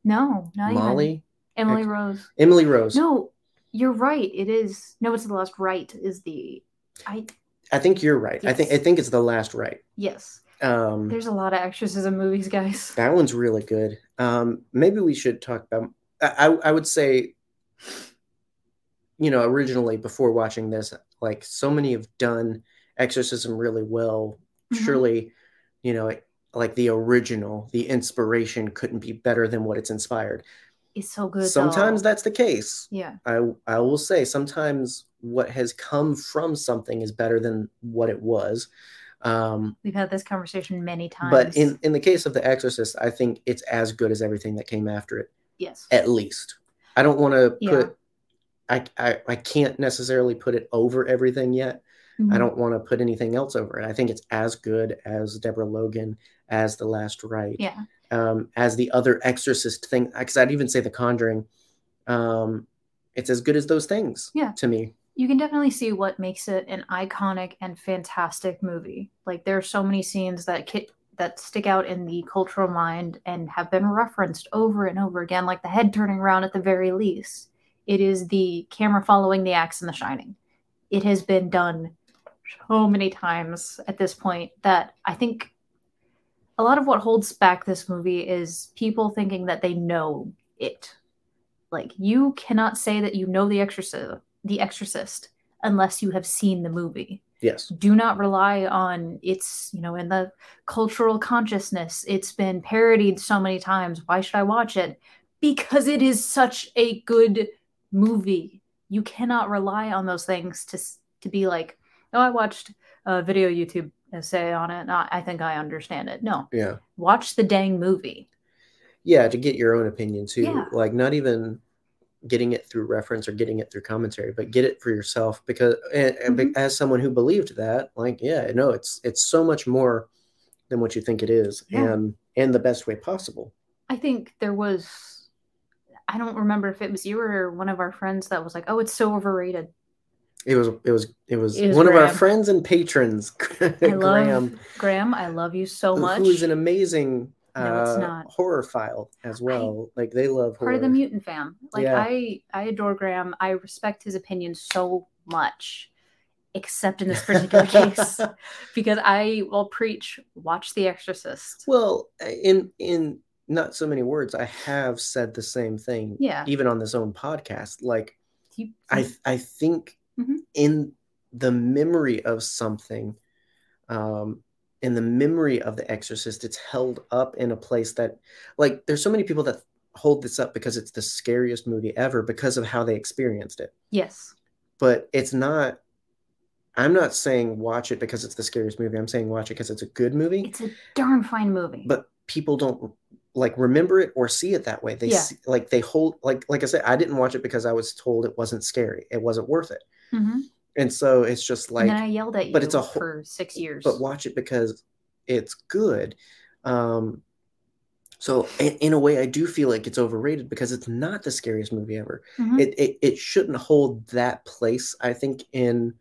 No, not even. Molly, Emily Ex- Rose. Emily Rose. No, you're right. It is. No, it's the last rite. Is the I I think you're right. I think I think it's the last rite. yes. Um, There's a lot of exorcism movies, guys. That one's really good. Um, maybe we should talk about. I, I would say, you know, originally before watching this, like so many have done exorcism really well. Mhm. Surely, you know, like the original, the inspiration couldn't be better than what it's inspired. It's so good. Sometimes though. that's the case. yeah. I I will say sometimes what has come from something is better than what it was. Um, We've had this conversation many times. but in in the case of The Exorcist, I think it's as good as everything that came after it. yes, At least, I don't want to Yeah. put. I, I I can't necessarily put it over everything yet. I Mhm. don't want to put anything else over it. I think it's as good as Deborah Logan, as The Last Rite, Yeah. um, as the other Exorcist thing. Because I'd even say The Conjuring. Um, it's as good as those things. Yeah. To me. You can definitely see what makes it an iconic and fantastic movie. Like there are so many scenes that ki- that stick out in the cultural mind and have been referenced over and over again, like the head turning around at the very least. It is the camera following the axe in The Shining. It has been done so many times at this point that I think a lot of what holds back this movie is people thinking that they know it. Like you cannot say that you know the exorcism the exorcist unless you have seen the movie Yes. do not rely on its you know in the cultural consciousness it's been parodied so many times why should i watch it because it is such a good movie you cannot rely on those things to to be like oh i watched a video youtube essay on it and I, I think i understand it no Yeah. watch the dang movie Yeah. To get your own opinion too. Yeah. Like not even getting it through reference or getting it through commentary, but get it for yourself because and, Mhm. as someone who believed that, like, yeah, no, it's it's so much more than what you think it is, Yeah. and and the best way possible. I think there was I don't remember if it was you or one of our friends that was like, "Oh, it's so overrated." It was it was it was, It was one of our friends and patrons, I love Graham, Graham. I love you so much. who is an amazing No, it's uh, not. horrorphile as well. like they love Part of the mutant fam. Like Yeah. I I adore Graham. I respect his opinion so much. Except in this particular case. Because I will preach watch The Exorcist. Well, in in not so many words, I have said the same thing, Yeah. even on this own podcast. Like You- I I think Mhm. in the memory of something, um, in the memory of The Exorcist, it's held up in a place that, like, there's so many people that hold this up because it's the scariest movie ever because of how they experienced it. yes. But it's not. I'm not saying watch it because it's the scariest movie. I'm saying watch it because it's a good movie. It's a darn fine movie. but people don't like remember it or see it that way. They Yeah. see, like they hold like like I said, I didn't watch it because I was told it wasn't scary. It wasn't worth it. Mhm. And so it's just like and I yelled at you but it's a whole- for six years. but watch it because it's good. Um so in, in a way I do feel like it's overrated because it's not the scariest movie ever. Mhm. It, it it shouldn't hold that place, I think, in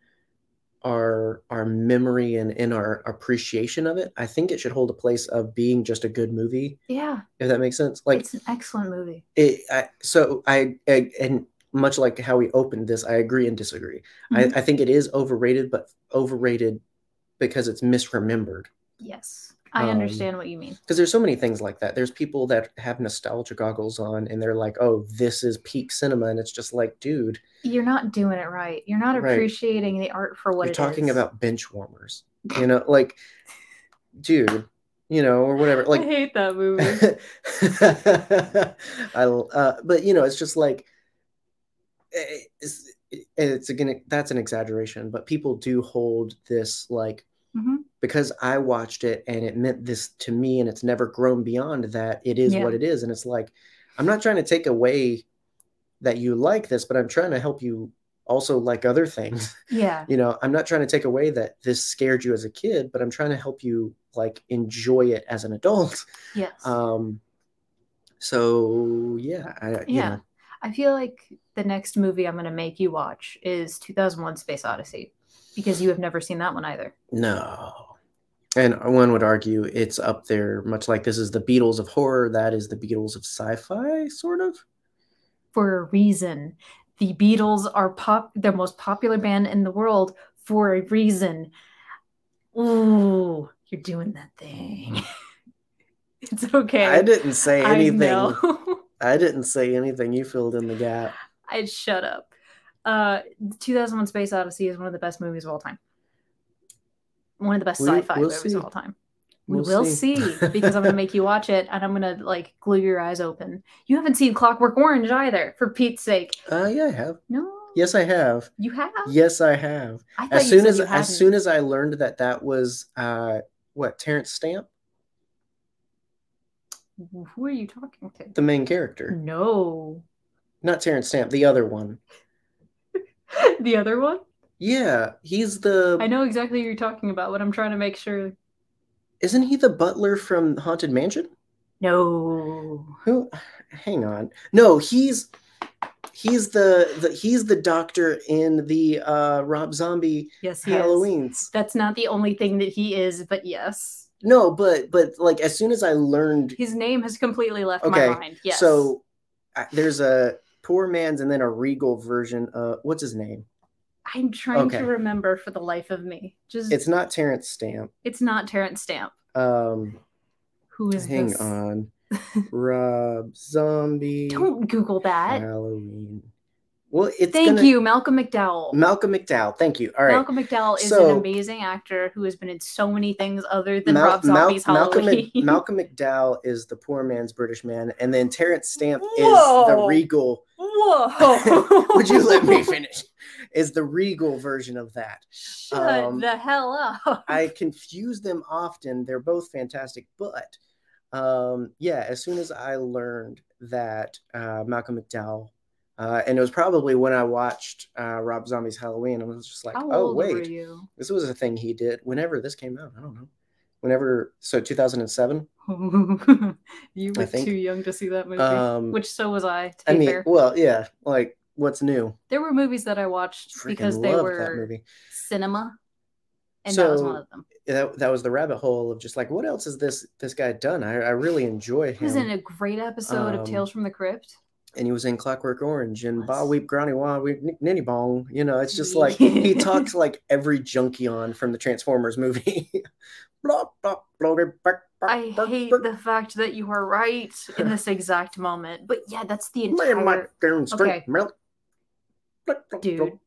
our our memory and in our appreciation of it. I think it should hold a place of being just a good movie, yeah. if that makes sense. Like it's an excellent movie. it, I, so I, I and much like how we opened this, I agree and disagree. Mhm. I, I think it is overrated, but overrated because it's misremembered. Yes. I Um, understand what you mean. because there's so many things like that. There's people that have nostalgia goggles on and they're like, "Oh, this is peak cinema," and it's just like, dude, You're not doing it right. You're not Right. appreciating the art for what you're talking is. about bench warmers, you know, like, dude, you know, or whatever. I Like, hate that movie. I, uh, but you know, it's just like, it's, it's again, that's an exaggeration, but people do hold this like Mhm. because I watched it and it meant this to me and it's never grown beyond that. It is Yeah. what it is. And it's like, I'm not trying to take away that you like this, but I'm trying to help you also like other things. Yeah. You know, I'm not trying to take away that this scared you as a kid, but I'm trying to help you like enjoy it as an adult. Yes. Um, so yeah, I, you yeah. know, I feel like the next movie I'm going to make you watch is 2001 Space Odyssey because you have never seen that one either. no. And one would argue it's up there, much like this is the Beatles of horror, that is the Beatles of sci-fi, sort of. For a reason. The Beatles are pop the most popular band in the world for a reason. Ooh, you're doing that thing. it's okay. I didn't say anything. I didn't say anything. You filled in the gap. I'd shut up. Uh, 2001 Space Odyssey is one of the best movies of all time. One of the best We- sci-fi we'll movies see. of all time. We We'll see. see, because I'm gonna make you watch it and I'm gonna like glue your eyes open. You haven't seen Clockwork Orange either, for Pete's sake. Uh, yeah, I have. No. Yes, I have. You have? Yes, I have. I As soon as as soon as I learned that that was uh what Terence Stamp, Who are you talking to? the main character, No. not Terence Stamp, the other one. the other one? Yeah, he's the. I know exactly who you're talking about, but I'm trying to make sure. Isn't he the butler from Haunted Mansion? No. Who? Hang on. No, he's he's the, the he's the doctor in the uh Rob Zombie Yes, he is. Halloween's. That's not the only thing that he is, but yes. No, but but like as soon as I learned His name has completely left Okay, my mind. Yes. So I- there's a poor man's and then a regal version. Uh, what's his name? I'm trying okay. to remember for the life of me. Just It's not Terence Stamp. it's not Terence Stamp. Um, Who is hang this? on, Rob Zombie Don't Google that. Halloween. Well, it's Thank gonna- you, Malcolm McDowell. Malcolm McDowell. Thank you. All right. Malcolm McDowell is So- an amazing actor who has been in so many things other than Mal- Rob Mal- Zombie's Malcolm, Halloween. Mc- Malcolm McDowell is the poor man's British man, and then Terence Stamp is the regal. Whoa! Would you let me finish? Is the regal version of that. Shut Um, the hell up. I confuse them often. They're both fantastic, but um, yeah, as soon as I learned that uh, Malcolm McDowell, uh, and it was probably when I watched uh, Rob Zombie's Halloween, I was just like, How oh wait, this was a thing he did. Whenever this came out, I don't know. Whenever, so 2007. you were too young to see that movie. Um, which so was I, to be I mean, fair. well, yeah, like what's new? There were movies that I watched Freaking because they were cinema. And that was So, one of them. That, that was the rabbit hole of just like, what else has this this guy done? I, I really enjoy He was in a great episode Um, of Tales from the Crypt. And he was in Clockwork Orange and. Ba Weep Granny Wah Weep Ninny Bong. You know, it's just like he talks like every junkie on from the Transformers movie. blah, blah, blah, I hate the fact that you are right in this exact moment. But yeah, that's the entire Okay. melt. Blah, blah, dude.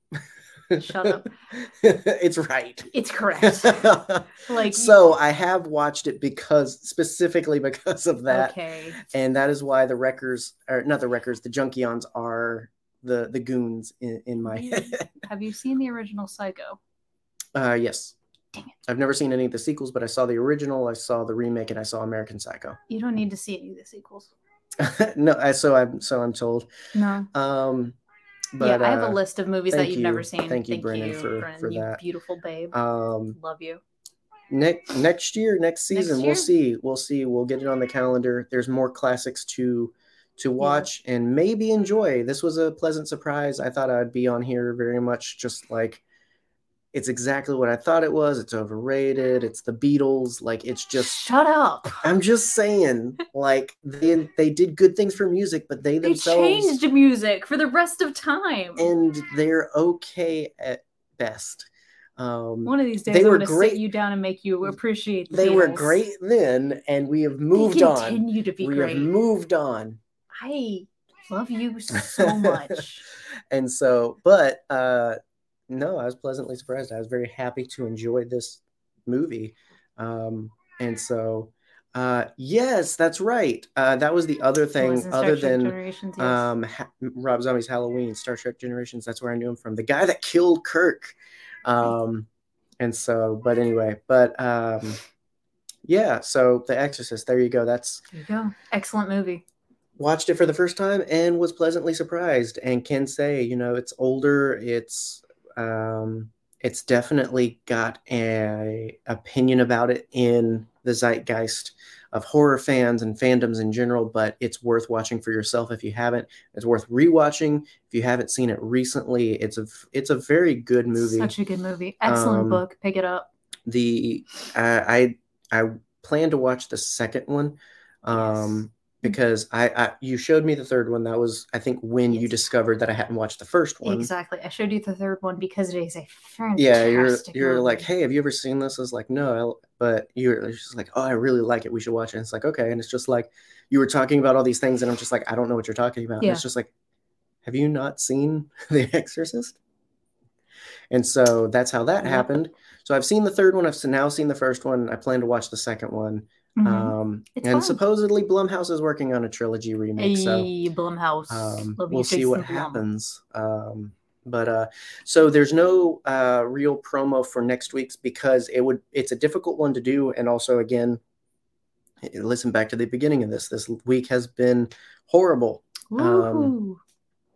Shut up. it's right. It's correct. Like so I have watched it because specifically because of that. okay. and that is why the wreckers are not the wreckers the junkions are the the goons in, in my head Have you seen the original Psycho? uh yes Dang it. i've never seen any of the sequels but i saw the original i saw the remake and i saw american psycho You don't need to see any of the sequels. no I, so i'm so i'm told No. um but yeah, I have a uh, list of movies that you've never seen. Thank you, Brennan, for- Brennan, for you that. beautiful babe. um Love you. next next year next season year? we'll see we'll see we'll get it on the calendar there's more classics to to watch and maybe enjoy this was a pleasant surprise i thought i'd be on here very much just like it's exactly what i thought it was it's overrated it's the beatles like it's just Shut up. i'm just saying like they they did good things for music but they They themselves changed music for the rest of time. and they're okay at best Um, One of these days, They I'm were going to great- sit you down and make you appreciate. The they were great then, and we have moved on. continue to be We great. have moved on. I love you so much. and so but uh no i was pleasantly surprised. I was very happy to enjoy this movie. Um and so uh yes that's right. Uh that was the other thing other than yes. um ha- rob zombie's halloween star trek generations. That's where i knew him from. The guy that killed kirk. Um and so but anyway but um yeah so the exorcist there you go. That's there you go. Excellent movie. watched it for the first time and was pleasantly surprised. And can say you know it's older it's um it's definitely got a opinion about it in the zeitgeist of horror fans and fandoms in general but it's worth watching for yourself if you haven't it's worth rewatching if you haven't seen it recently it's a it's a very good movie Such a good movie. Excellent Um, book. Pick it up. the uh, I I plan to watch the second one um because I, I you showed me the third one. That was I think when you discovered that I hadn't watched the first one. Exactly. I showed you the third one because it is a fantastic. yeah you're you're like hey have you ever seen this? I was like no I- but you're just like oh I really like it. We should watch it. And it's like okay. And it's just like you were talking about all these things and I'm just like I don't know what you're talking about. And it's just like have you not seen The Exorcist? And so that's how that Yeah. happened. So I've seen the third one. I've now seen the first one. I plan to watch the second one Mhm. Um, It's and fun. supposedly Blumhouse is working on a trilogy remake, so Hey, Blumhouse. um, we'll see what Blum. happens. Um, but uh, so there's no uh, real promo for next week's because it would it's a difficult one to do, and also again, eh, listen back to the beginning of this. This week has been horrible, um,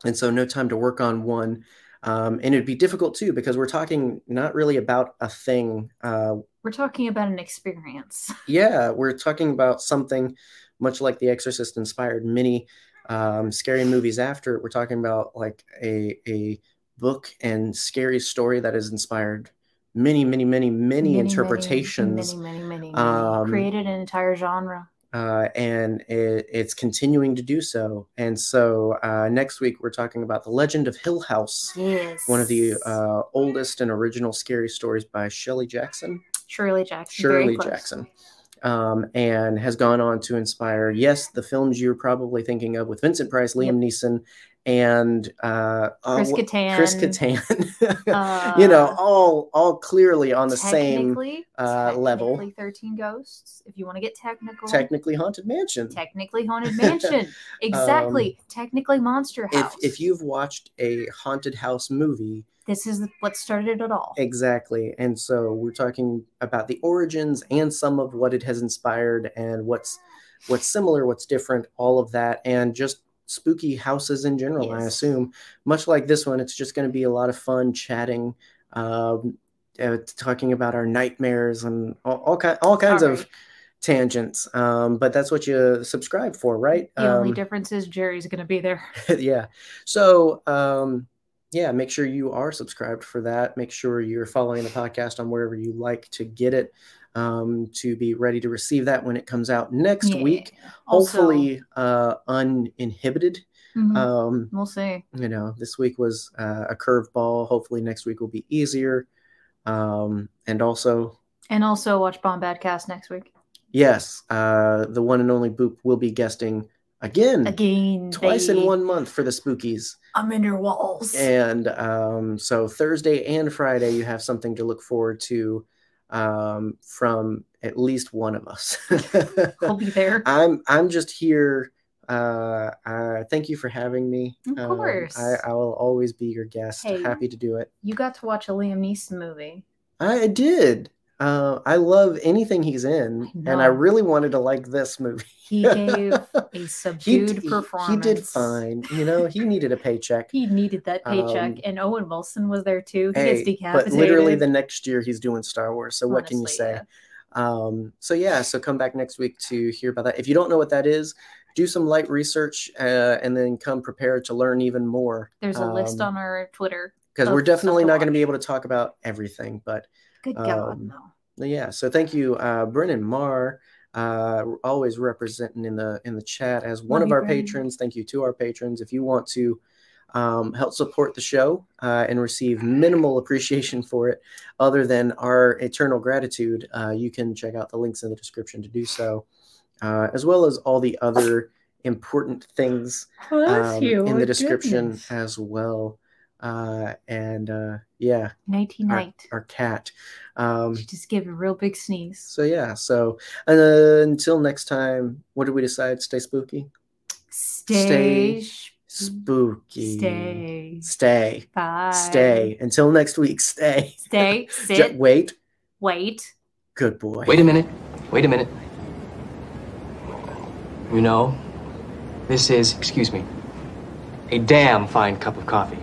and so no time to work on one. Um, and it'd be difficult too because we're talking not really about a thing. Uh, We're talking about an experience. yeah, we're talking about something much like The Exorcist inspired many um, scary movies after. We're talking about like a a book and scary story that has inspired many, many, many, many, interpretations. Many, many, many, many. Um, Created an entire genre. Uh, and it, it's continuing to do so. And so uh, next week we're talking about the Legend of Hill House, Yes. one of the uh, oldest and original scary stories by Shelley Jackson. Shirley Jackson. Shirley. Jackson, um, and has gone on to inspire, yes, the films you're probably thinking of with Vincent Price, Liam Neeson, and uh, uh, Chris wh- Kattan. Chris Kattan. you know, Uh, all all clearly on the same uh, level. technically 13 Ghosts, if you want to get technical. technically haunted mansion. Technically Haunted Mansion. Exactly. Technically Monster If House. if you've watched a haunted house movie, This is what started it all. exactly, and so we're talking about the origins and some of what it has inspired and what's what's similar, what's different, all of that, and just spooky houses in general. I assume, much like this one, it's just going to be a lot of fun chatting, um, uh, talking about our nightmares and all all, ki- all kinds of tangents. Um, but that's what you subscribe for, right? The only Um, difference is Jerry's going to be there. yeah. So, um, yeah, make sure you are subscribed for that. Make sure you're following the podcast on wherever you like to get it um, to be ready to receive that when it comes out next Yeah. week. Also- Hopefully, uh, uninhibited. Mhm. Um, we'll see. you know, this week was uh, a curveball. Hopefully, next week will be easier. Um, and also, And also watch Bombadcast next week. yes, uh, the one and only Boop will be guesting again, Again. twice in one month for the Spookies. I'm in your walls. And um, so Thursday and Friday, you have something to look forward to um, from at least one of us. I'll be there. I'm I'm just here. Uh, uh, thank you for having me. Of Um, course. I, I will always be your guest. Hey. Happy to do it. You got to watch a Liam Neeson movie. I did. Uh, I love anything he's in, and I really wanted to like this movie. He gave a He, subdued d- performance. he did fine. You know, he needed a paycheck. He needed that paycheck, Um, and Owen Wilson was there too. He Hey, decapitated. but literally the next year he's doing Star Wars. So what can you say? yeah. Um, so yeah, so come back next week to hear about that. If you don't know what that is, do some light research uh, and then come prepared to learn even more. There's a list Um, on our Twitter. because we're definitely not going to be able to talk about everything. But Good God, um, no. Yeah, so thank you, uh, Brennan Marr, uh, always representing in the in the chat as one Love of our Brennan. patrons. Thank you to our patrons. If you want to um, help support the show uh, and receive minimal appreciation for it, other than our eternal gratitude, uh, you can check out the links in the description to do so, uh, as well as all the other important things um, in the description goodness. as well. Uh, and uh, yeah, Nighty our, night. our cat. Um, She just gave a real big sneeze. so yeah, so uh, until next time, what did we decide? Stay spooky. Stay. sh- Spooky. Stay. Stay. Bye. Stay. Until next week. Stay. Stay. Ju- Sit. wait. Wait. Good boy. Wait a minute. Wait a minute. You know, this is, excuse me, a damn fine cup of coffee.